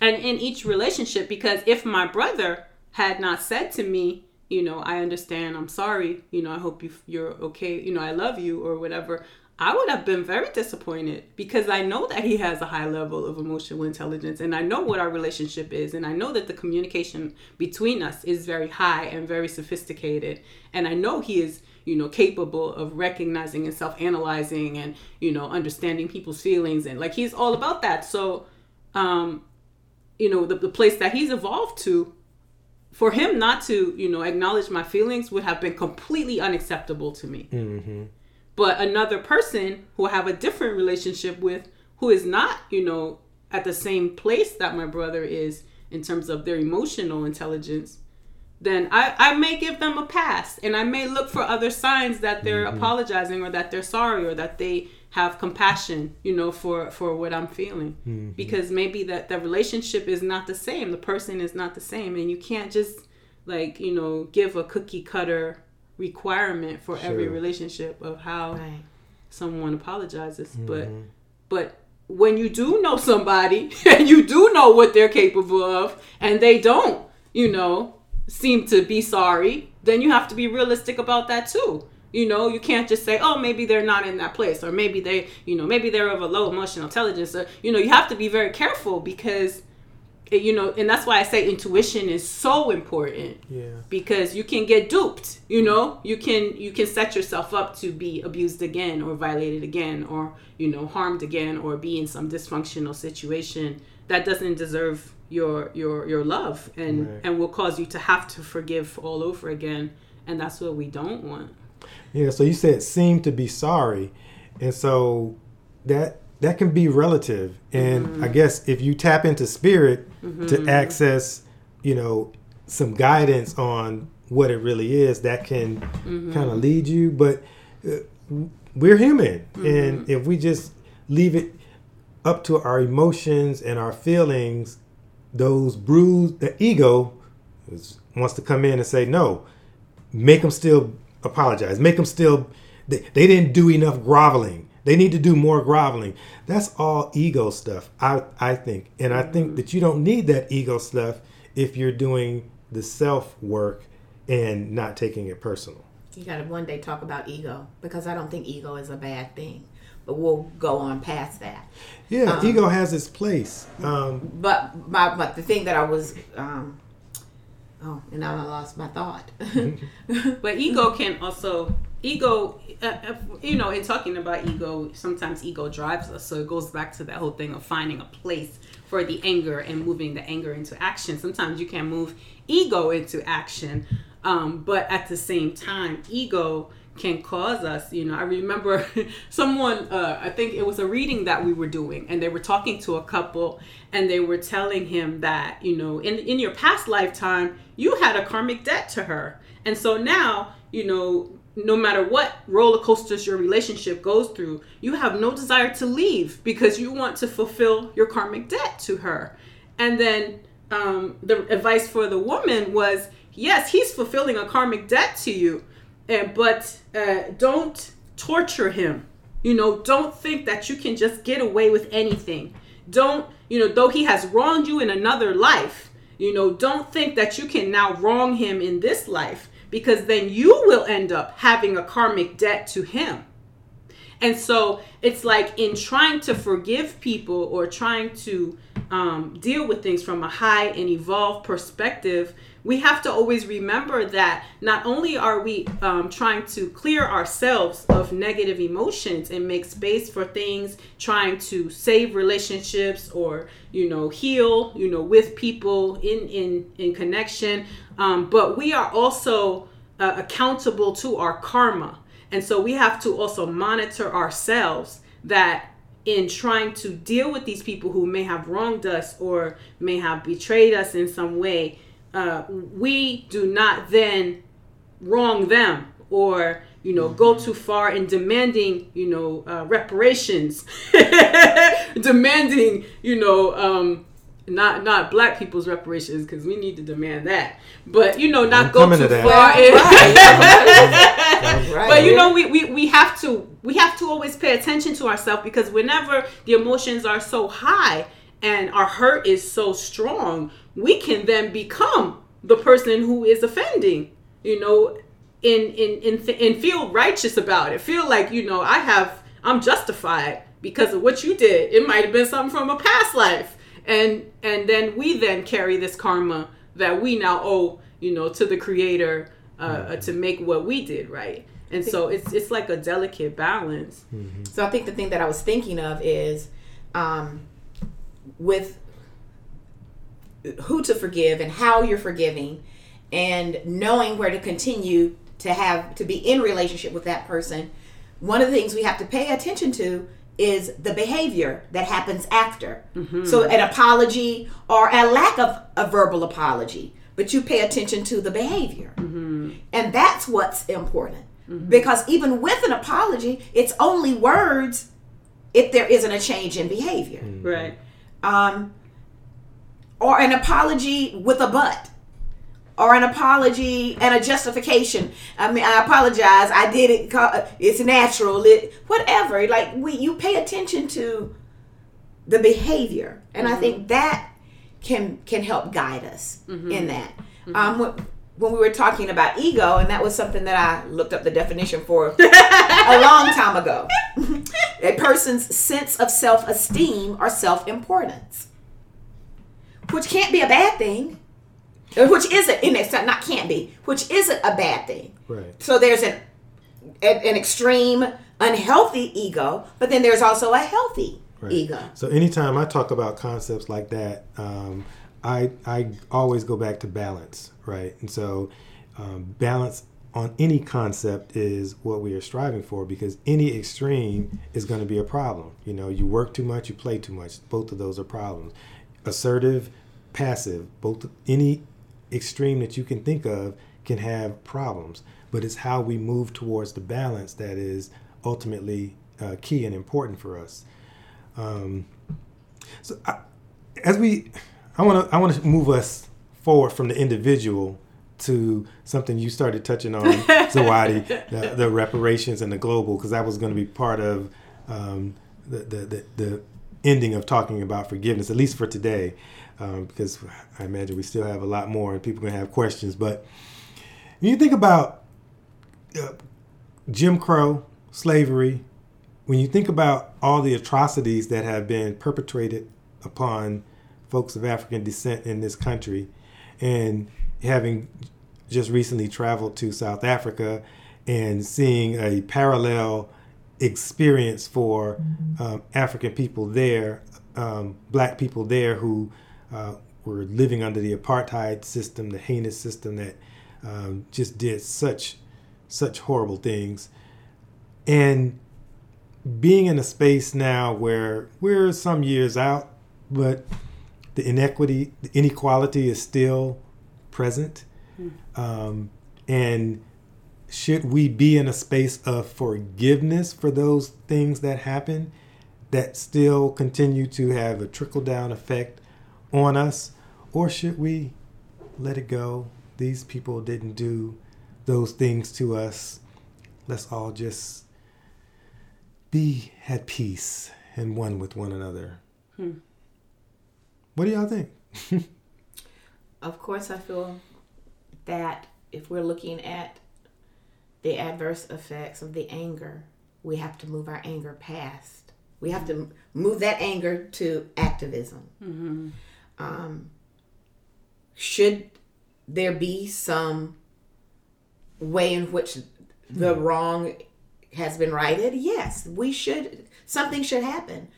and in each relationship because if my brother had not said to me you know i understand i'm sorry you know i hope you you're okay you know i love you or whatever i would have been very disappointed because i know that he has a high level of emotional intelligence and i know what our relationship is and i know that the communication between us is very high and very sophisticated. And i know he is you know capable of recognizing and self-analyzing and you know understanding people's feelings and like he's all about that. So um you know the, the place that he's evolved to for him not to you know acknowledge my feelings would have been completely unacceptable to me but another person who I have a different relationship with who is not you know at the same place that my brother is in terms of their emotional intelligence then I, I may give them a pass and I may look for other signs that they're mm-hmm. apologizing or that they're sorry or that they have compassion, you know, for, for what I'm feeling. Mm-hmm. Because maybe that the relationship is not the same. The person is not the same. And you can't just like, you know, give a cookie cutter requirement for every relationship of how Right. someone apologizes. But mm-hmm. but when you do know somebody and you do know what they're capable of and they don't, you know, seem to be sorry, then you have to be realistic about that too. You know, you can't just say, "Oh, maybe they're not in that place," or maybe they, you know, maybe they're of a low emotional intelligence. Or, you know, you have to be very careful because, it, you know, and that's why I say intuition is so important Yeah. because you can get duped you know you can you can set yourself up to be abused again or violated again or you know harmed again or be in some dysfunctional situation that doesn't deserve your your your love and Right. and will cause you to have to forgive all over again and that's what we don't want Yeah, so you said seem to be sorry. And so that that can be relative. And I mm-hmm. guess if you tap into spirit to mm-hmm. access, you know, some guidance on what it really is, that can mm-hmm. kind of lead you, but uh, we're human. And if we just leave it up to our emotions and our feelings, those bruised the ego is, wants to come in and say no. Make them still apologize. Make them still they, they didn't do enough groveling they need to do more groveling. That's all ego stuff i i think. And i think that you don't need that ego stuff if you're doing the self work and not taking it personal. You got to one day talk about ego because I don't think ego is a bad thing, but we'll go on past that. yeah ego has its place. Um But my but the thing that I was um, Oh, and now I lost my thought. But ego can also ego. Uh, uh, you know, in talking about ego, sometimes ego drives us. So it goes back to that whole thing of finding a place for the anger and moving the anger into action. Sometimes you can move ego into action, um, but at the same time, ego can cause us you know i remember someone uh, i think it was a reading that we were doing and they were talking to a couple and they were telling him that you know in in your past lifetime you had a karmic debt to her and so now you know no matter what roller coasters your relationship goes through you have no desire to leave because you want to fulfill your karmic debt to her. And then um, the advice for the woman was yes he's fulfilling a karmic debt to you and but uh, don't torture him. You know don't think that you can just get away with anything. Don't you know though he has wronged you in another life you know don't think that you can now wrong him in this life because then you will end up having a karmic debt to him. And so it's like in trying to forgive people or trying to um, deal with things from a high and evolved perspective, we have to always remember that not only are we um, trying to clear ourselves of negative emotions and make space for things, trying to save relationships or you know heal, you know, with people in in in connection, um, but we are also uh, accountable to our karma. And so we have to also monitor ourselves that in trying to deal with these people who may have wronged us or may have betrayed us in some way, uh, we do not then wrong them or you know go too far in demanding you know uh, reparations demanding you know um, not not black people's reparations because we need to demand that. But you know not I'm go too to far in- Right. but you know we, we we have to we have to always pay attention to ourselves because whenever the emotions are so high and our hurt is so strong we can then become the person who is offending you know in in in and feel righteous about it. Feel like you know i have i'm justified because of what you did. It might have been something from a past life and and then we then carry this karma that we now owe you know to the creator uh, to make what we did right? And so it's it's like a delicate balance. So I think the thing that I was thinking of is um, with who to forgive and how you're forgiving and knowing where to continue to have to be in relationship with that person. One of the things we have to pay attention to is the behavior that happens after. Mm-hmm. So an apology or a lack of a verbal apology, but you pay attention to the behavior. Mm-hmm. And that's what's important. Mm-hmm. Because even with an apology, it's only words if there isn't a change in behavior. right Um, or an apology with a but. Or an apology and a justification. I mean, I apologize. I did it. It's natural. It whatever. Like we, you pay attention to the behavior, and I think mm-hmm. that can can help guide us mm-hmm. in that. Mm-hmm. Um, when, when we were talking about ego, and that was something that I looked up the definition for a long time ago. a person's sense of self esteem or self importance, which can't be a bad thing, which isn't, in it's not, not can't be, which isn't a bad thing. Right. So there's an, an an extreme unhealthy ego, but then there's also a healthy Right. ego. So anytime I talk about concepts like that, um, I I always go back to balance, right? And so um, balance on any concept is what we are striving for because any extreme is going to be a problem. You know, you work too much, you play too much. Both of those are problems. Assertive, passive, both any extreme that you can think of can have problems. But it's how we move towards the balance that is ultimately uh, key and important for us. Um, so I, as we, I want to I want to move us forward from the individual to something you started touching on, Zawadi, the, the reparations and the global, because that was going to be part of um, the, the, the the ending of talking about forgiveness, at least for today, um, because I imagine we still have a lot more and people are going to have questions. But when you think about uh, Jim Crow, slavery, when you think about all the atrocities that have been perpetrated upon folks of African descent in this country, and having just recently traveled to South Africa and seeing a parallel experience for um, African people there, um, black people there who uh, were living under the apartheid system, the heinous system that um, just did such such horrible things, and being in a space now where we're some years out, but the inequity, the inequality is still present, um, and should we be in a space of forgiveness for those things that happen that still continue to have a trickle down effect on us or should we let it go? These people didn't do those things to us. Let's all just be at peace and one with one another. Hmm. What do y'all think? Of course, I feel that if we're looking at the adverse effects of the anger, we have to move our anger past. We have to move that anger to activism. Mm-hmm. Um, should there be some way in which the wrong has been righted? Yes, we should. Something should happen.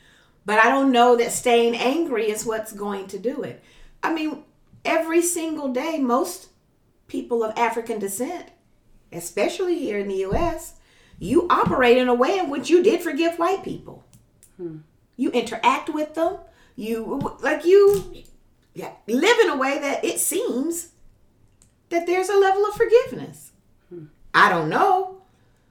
But I don't know that staying angry is what's going to do it. I mean, every single day, most people of African descent, especially here in the U.S., you operate in a way in which you did forgive white people. You interact with them. You like you yeah, live in a way that it seems that there's a level of forgiveness. Hmm. I don't know.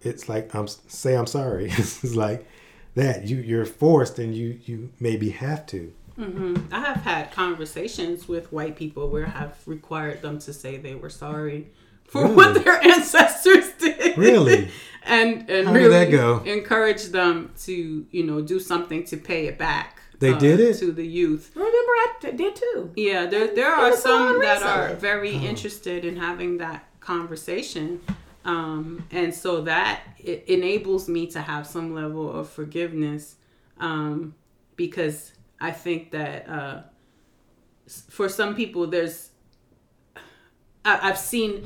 it's like I'm say I'm sorry. it's like that. You you're forced and you you maybe have to. Mm-hmm. I have had conversations with white people where I've required them to say they were sorry for Really? what their ancestors did. Really? and and How really that go? encourage them to you know do something to pay it back. They uh, did it? to the youth. Remember, I did too. Yeah, there there are some that are recently. very interested in having that conversation. Um, and so that it enables me to have some level of forgiveness um, because I think that uh, for some people, there's I, I've seen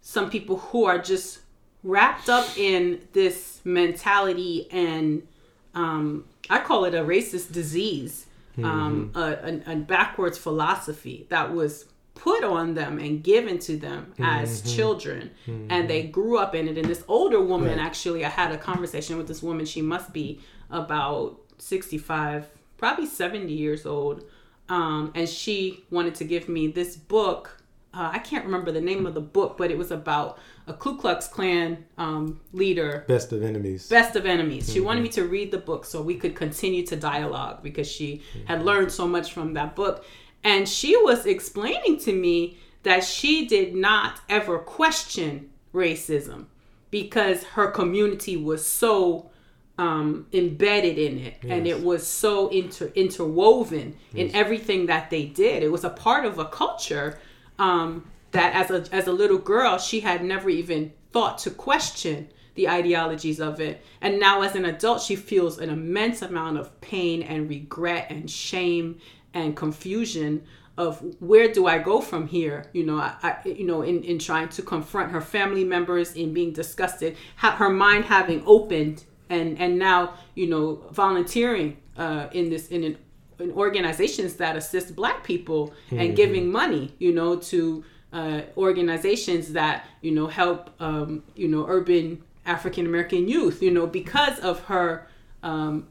some people who are just wrapped up in this mentality and um, I call it a racist disease, um, a, a, a backwards philosophy that was put on them and given to them as children, and they grew up in it. And this older woman, Right. actually, I had a conversation with this woman. She must be about sixty-five, probably seventy years old, um, and she wanted to give me this book. Uh, I can't remember the name of the book, but it was about a Ku Klux Klan um, leader Best of enemies. Best of Enemies. She wanted me to read the book so we could continue to dialogue because she had learned so much from that book. And she was explaining to me that she did not ever question racism because her community was so um, embedded in it and it was so inter- interwoven in everything that they did. It was a part of a culture um, that as a as a little girl she had never even thought to question the ideologies of it. And now as an adult she feels an immense amount of pain and regret and shame and confusion of where do I go from here? You know I, I you know in, in trying to confront her family members in being disgusted ha- her mind having opened and and now you know volunteering uh, in this in an in organizations that assist black people and giving money you know to uh, organizations that you know help um, you know urban african american youth you know because of her um,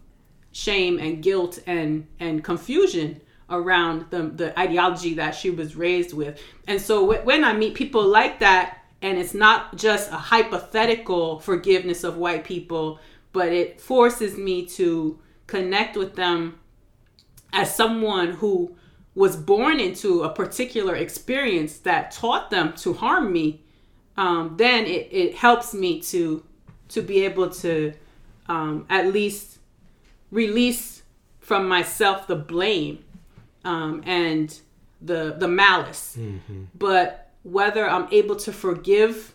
shame and guilt and and confusion around the the ideology that she was raised with. And so wh- when i meet people like that and it's not just a hypothetical forgiveness of white people but it forces me to connect with them as someone who was born into a particular experience that taught them to harm me um, then it, it helps me to to be able to um, at least release from myself the blame um, and the the malice. But whether i'm able to forgive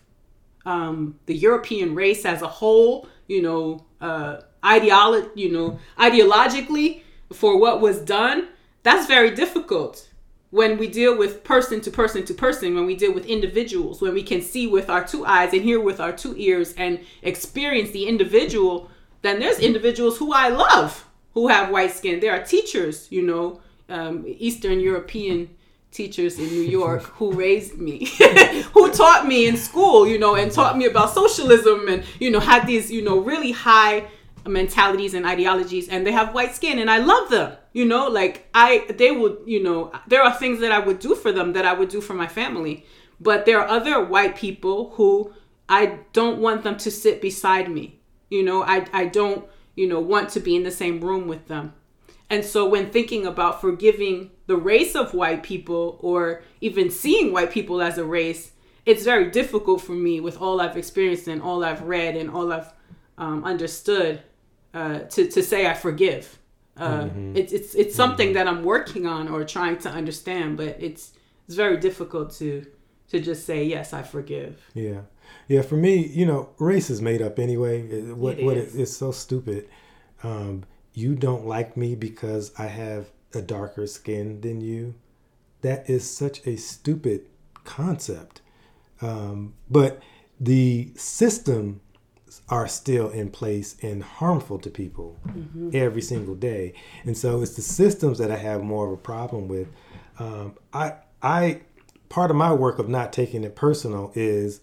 um, the European race as a whole, you know, uh, ideolo- you know, ideologically for what was done, that's very difficult when we deal with person to person to person, when we deal with individuals, when we can see with our two eyes and hear with our two ears and experience the individual, then there's individuals who I love who have white skin. There are teachers, you know, um, Eastern European teachers in New York who raised me, who taught me in school, you know, and taught me about socialism and, you know, had these, you know, really high mentalities and ideologies and they have white skin and I love them. You know, like I they would, you know, there are things that I would do for them that I would do for my family. But there are other white people who I don't want them to sit beside me. You know, I I don't, you know, want to be in the same room with them. And so when thinking about forgiving the race of white people or even seeing white people as a race, it's very difficult for me with all I've experienced and all I've read and all I've um, understood uh, to, to say I forgive. Uh, mm-hmm. It's it's it's something mm-hmm. that I'm working on or trying to understand, but it's it's very difficult to to just say yes, I forgive. Yeah, yeah. For me, you know, race is made up anyway. What it what it, it's so stupid. Um, you don't like me because I have a darker skin than you. That is such a stupid concept. Um, but the system are still in place and harmful to people mm-hmm. every single day. And so it's the systems that I have more of a problem with. Um, I, I, part of my work of not taking it personal is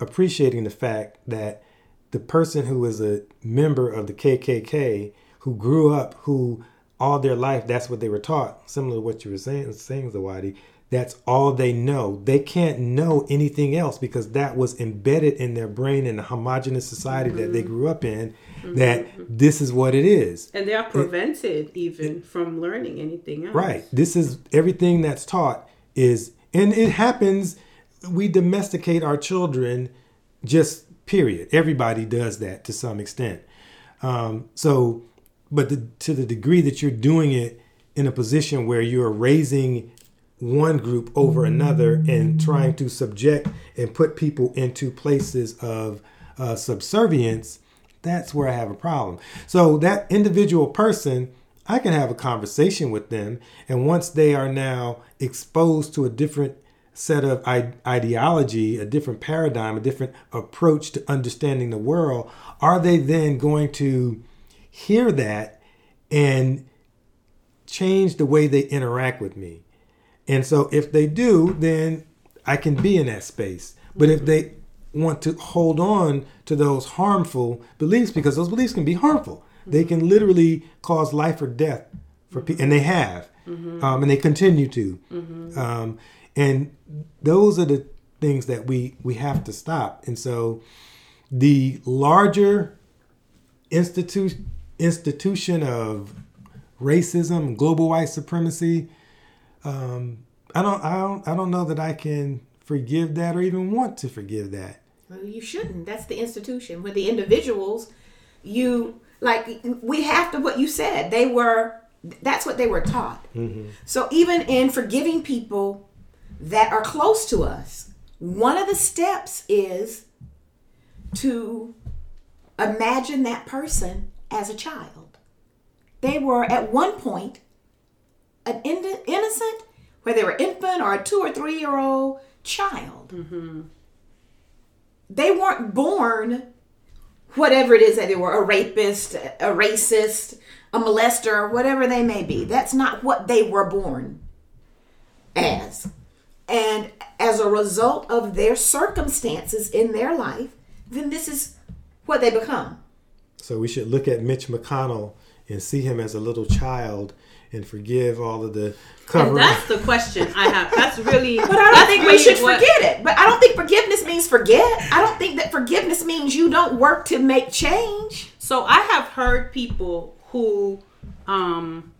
appreciating the fact that the person who is a member of the KKK, who grew up, who all their life that's what they were taught, similar to what you were saying, saying Zawadi, that's all they know. They can't know anything else because that was embedded in their brain in the homogenous society mm-hmm. that they mm-hmm. grew up in. Mm-hmm. That this is what it is, and they are prevented it, even from learning anything else. Right. This is everything that's taught is, and it happens. We domesticate our children, just period. Everybody does that to some extent. Um, so, but the, to the degree that you're doing it in a position where you're raising one group over another and trying to subject and put people into places of uh, subservience, that's where I have a problem. So that individual person, I can have a conversation with them, and once they are now exposed to a different set of ideology, a different paradigm, a different approach to understanding the world, are they then going to hear that and change the way they interact with me? And so if they do, then I can be in that space. But if they want to hold on to those harmful beliefs, because those beliefs can be harmful, they can literally cause life or death for people, and they have, mm-hmm. um, and they continue to. Mm-hmm. Um, and those are the things that we we have to stop. And so, the larger institu- institution of racism, global white supremacy, um, I don't, I don't, I don't know that I can forgive that or even want to forgive that. Well, you shouldn't. That's the institution. With the individuals, you like we have to. What you said, they were. That's what they were taught. Mm-hmm. So even in forgiving people that are close to us, one of the steps is to imagine that person as a child. They were at one point an innocent, whether they were infant or a two or three year old child. Mm-hmm. They weren't born whatever it is that they were a rapist, a racist, a molester, whatever they may be. That's not what they were born as. And as a result of their circumstances in their life, then this is what they become. So we should look at Mitch McConnell and see him as a little child and forgive all of the cover. that's the question I have. That's really. But I don't think really we should what, forget it. But I don't think forgiveness means forget. I don't think that forgiveness means you don't work to make change. So I have heard people who, um,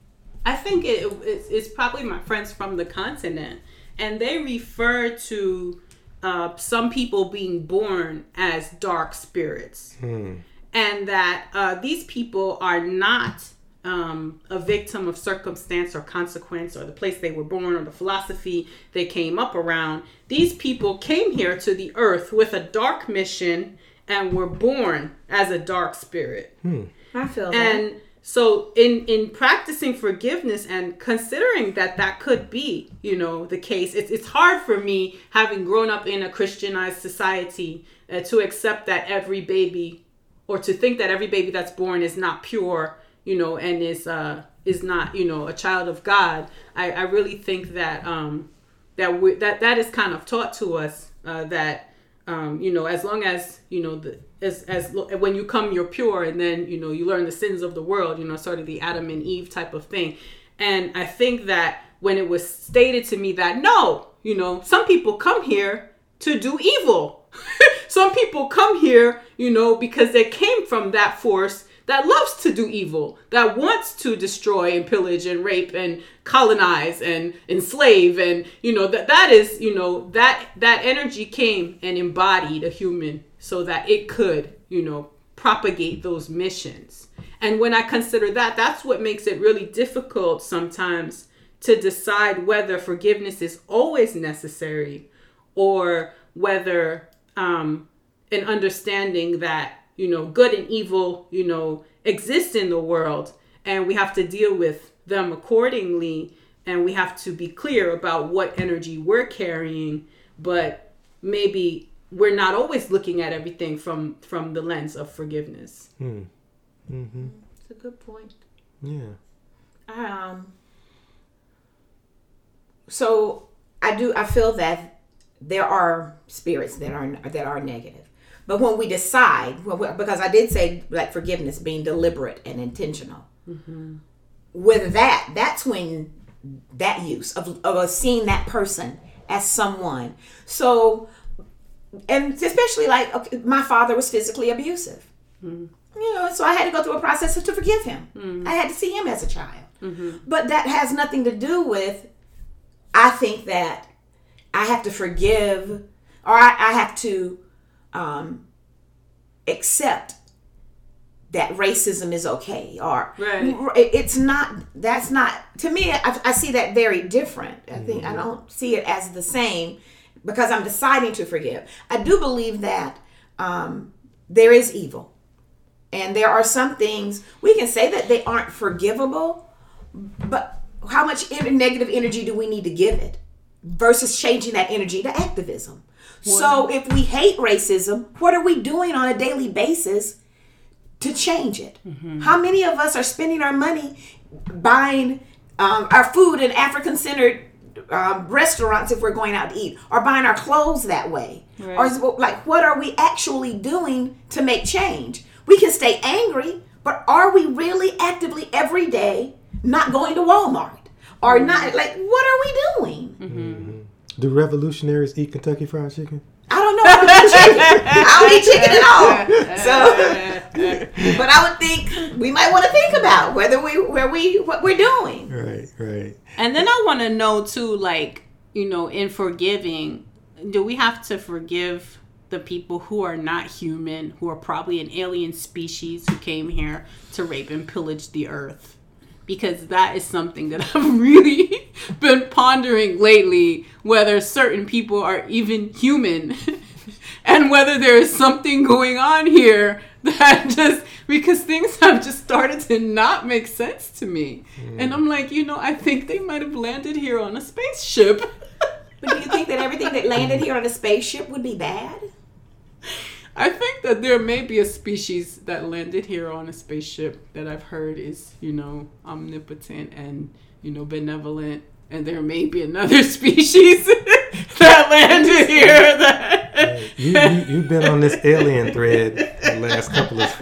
I think it, it's, it's probably my friends from the continent, and they refer to uh, some people being born as dark spirits. Hmm. And that uh, these people are not um, a victim of circumstance or consequence or the place they were born or the philosophy they came up around. These people came here to the earth with a dark mission and were born as a dark spirit. Hmm. I feel that. And so in in practicing forgiveness and considering that that could be you know the case it's, it's hard for me having grown up in a christianized society uh, to accept that every baby or to think that every baby that's born is not pure you know and is uh is not you know a child of god i i really think that um that we that that is kind of taught to us uh that um you know as long as you know the as as when you come you're pure and then you know you learn the sins of the world you know sort of the adam and eve type of thing. And i think that when it was stated to me that no you know some people come here to do evil. Some people come here you know because they came from that force that loves to do evil that wants to destroy and pillage and rape and colonize and enslave and you know that that is you know that that energy came and embodied a human so that it could you know propagate those missions. And when i consider that that's what makes it really difficult sometimes to decide whether forgiveness is always necessary or whether um, an understanding that you know good and evil you know exist in the world and we have to deal with them accordingly and we have to be clear about what energy we're carrying but maybe we're not always looking at everything from from the lens of forgiveness mm-hmm It's a good point. Yeah. Um. So I do. I feel that there are spirits that are that are negative, but when we decide, well, because I did say like forgiveness being deliberate and intentional. Mm-hmm. With that, that's when that use of of seeing that person as someone. So, and especially like okay, my father was physically abusive mm-hmm. you know, so I had to go through a process to forgive him. Mm. I had to see him as a child. Mm-hmm. But that has nothing to do with, I think that I have to forgive or I, I have to um, accept that racism is okay or Right. it's not that's not to me I, I see that very different. I think i don't see it as the same because i'm deciding to forgive. I do believe that um, there is evil. And there are some things we can say that they aren't forgivable but how much negative energy do we need to give it versus changing that energy to activism so if we hate racism what are we doing on a daily basis to change it. How many of us are spending our money buying um, our food in African centered um, restaurants if we're going out to eat, or buying our clothes that way? Or like, what are we actually doing to make change? We can stay angry, but are we really actively every day not going to Walmart? Or not, like, what are we doing? Do revolutionaries eat Kentucky Fried Chicken? I don't know. I don't eat chicken. I don't eat chicken at all. So, but I would think we might want to think about whether we where we what we're doing. Right, right. And then I want to know too, like, you know, in forgiving, do we have to forgive the people who are not human, who are probably an alien species who came here to rape and pillage the earth? Because that is something that I've really been pondering lately whether certain people are even human and whether there is something going on here that just because things have just started to not make sense to me. Hmm. And I'm like, you know, I think they might have landed here on a spaceship. But do you think that everything that landed here on a spaceship would be bad? I think that there may be a species that landed here on a spaceship that I've heard is, you know, omnipotent and, you know, benevolent. And there may be another species that landed here that. You, you, you've been on this alien thread the last couple of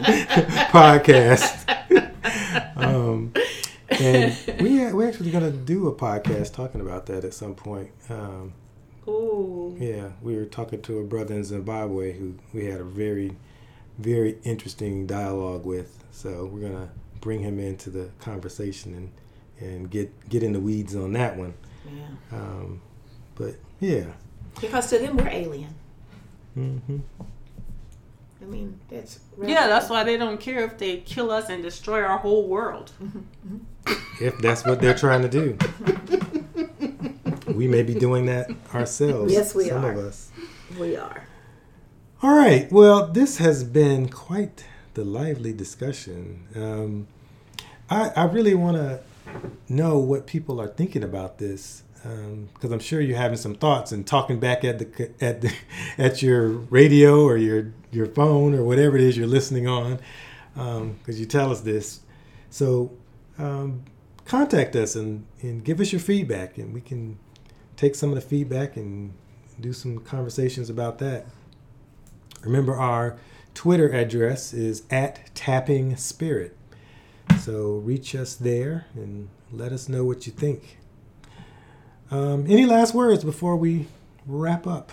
podcasts. um, and we, we're actually going to do a podcast talking about that at some point. Um, Ooh. Yeah, we were talking to a brother in Zimbabwe who we had a very, very interesting dialogue with. So we're gonna bring him into the conversation and and get get in the weeds on that one. Yeah. Um, but yeah, Because to them we're alien. Mm-hmm. I mean, that's Yeah, that's why they don't care if they kill us and destroy our whole world. if that's what they're trying to do, we may be doing that ourselves. Yes, we some are. of us. we are. All right. Well, this has been quite the lively discussion. Um, I, I really want to know what people are thinking about this because I'm sure you're having some thoughts and talking back at the at the at your radio or your your phone or whatever it is you're listening on because um, you tell us this. So um, contact us and, and give us your feedback and we can take some of the feedback and do some conversations about that. Remember our Twitter address is at Tapping Spirit. So reach us there and let us know what you think. Um, any last words before we wrap up?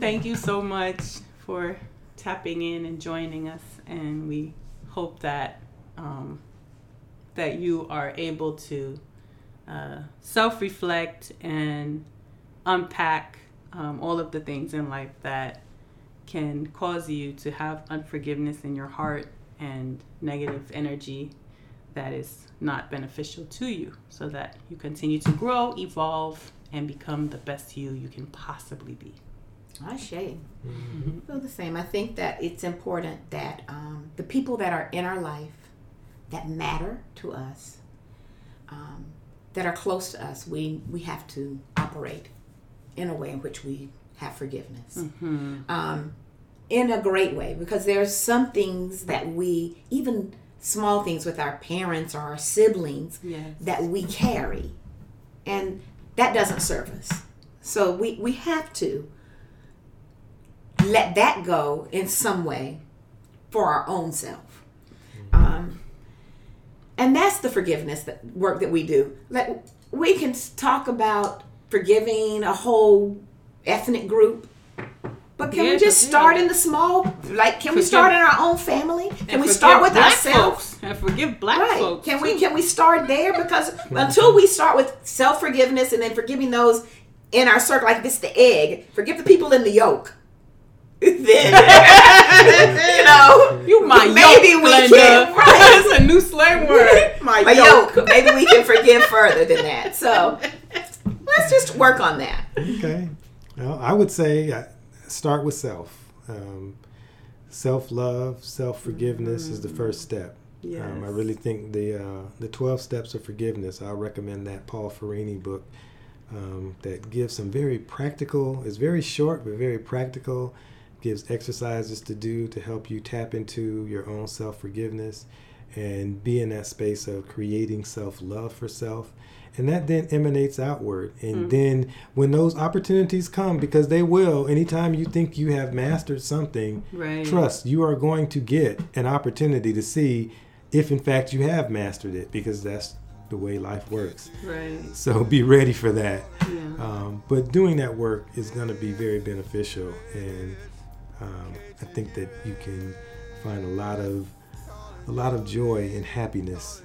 Thank you so much for tapping in and joining us, and we hope that um, that you are able to uh, self-reflect and unpack um, all of the things in life that can cause you to have unforgiveness in your heart and negative energy that is not beneficial to you so that you continue to grow, evolve, and become the best you you can possibly be. I shade. Mm-hmm. feel the same. I think that it's important that um, the people that are in our life that matter to us, um, that are close to us, we, we have to operate in a way in which we have forgiveness. Mm-hmm. Um, in a great way, because there's some things that we, even small things with our parents or our siblings yes. that we carry and that doesn't serve us so we we have to let that go in some way for our own self and that's the forgiveness that work that we do like we can talk about forgiving a whole ethnic group but can yeah, we just start in the small? Like, can forgive, we start in our own family? Can we start with ourselves and forgive black right. folks? Can too. we can we start there? Because until we start with self forgiveness and then forgiving those in our circle, like this, the egg. Forgive the people in the yolk. Then you know, you my maybe yolk, we blender. can. Right, that's a new slang word. my, my yolk. yolk. Maybe we can forgive further than that. So let's just work on that. Okay. Well, I would say uh, start with self. Um, self love, self forgiveness mm-hmm. is the first step. Yes. Um, I really think the uh, the twelve steps of forgiveness. I recommend that Paul Ferrini book um, that gives some very practical. It's very short but very practical. Gives exercises to do to help you tap into your own self forgiveness and be in that space of creating self love for self and that then emanates outward and mm-hmm. then when those opportunities come because they will anytime you think you have mastered something right. trust you are going to get an opportunity to see if in fact you have mastered it because that's the way life works right so be ready for that yeah. um, but doing that work is going to be very beneficial and um, i think that you can find a lot of a lot of joy and happiness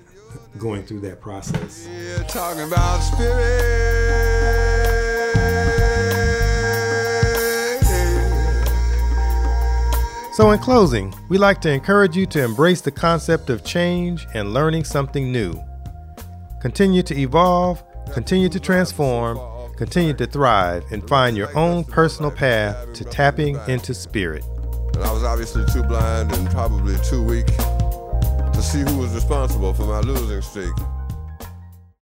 going through that process. Yeah, talking about spirit. So, in closing, we like to encourage you to embrace the concept of change and learning something new. Continue to evolve, continue to transform, continue to thrive, and find your own personal path to tapping into spirit. And I was obviously too blind and probably too weak to see who was responsible for my losing streak.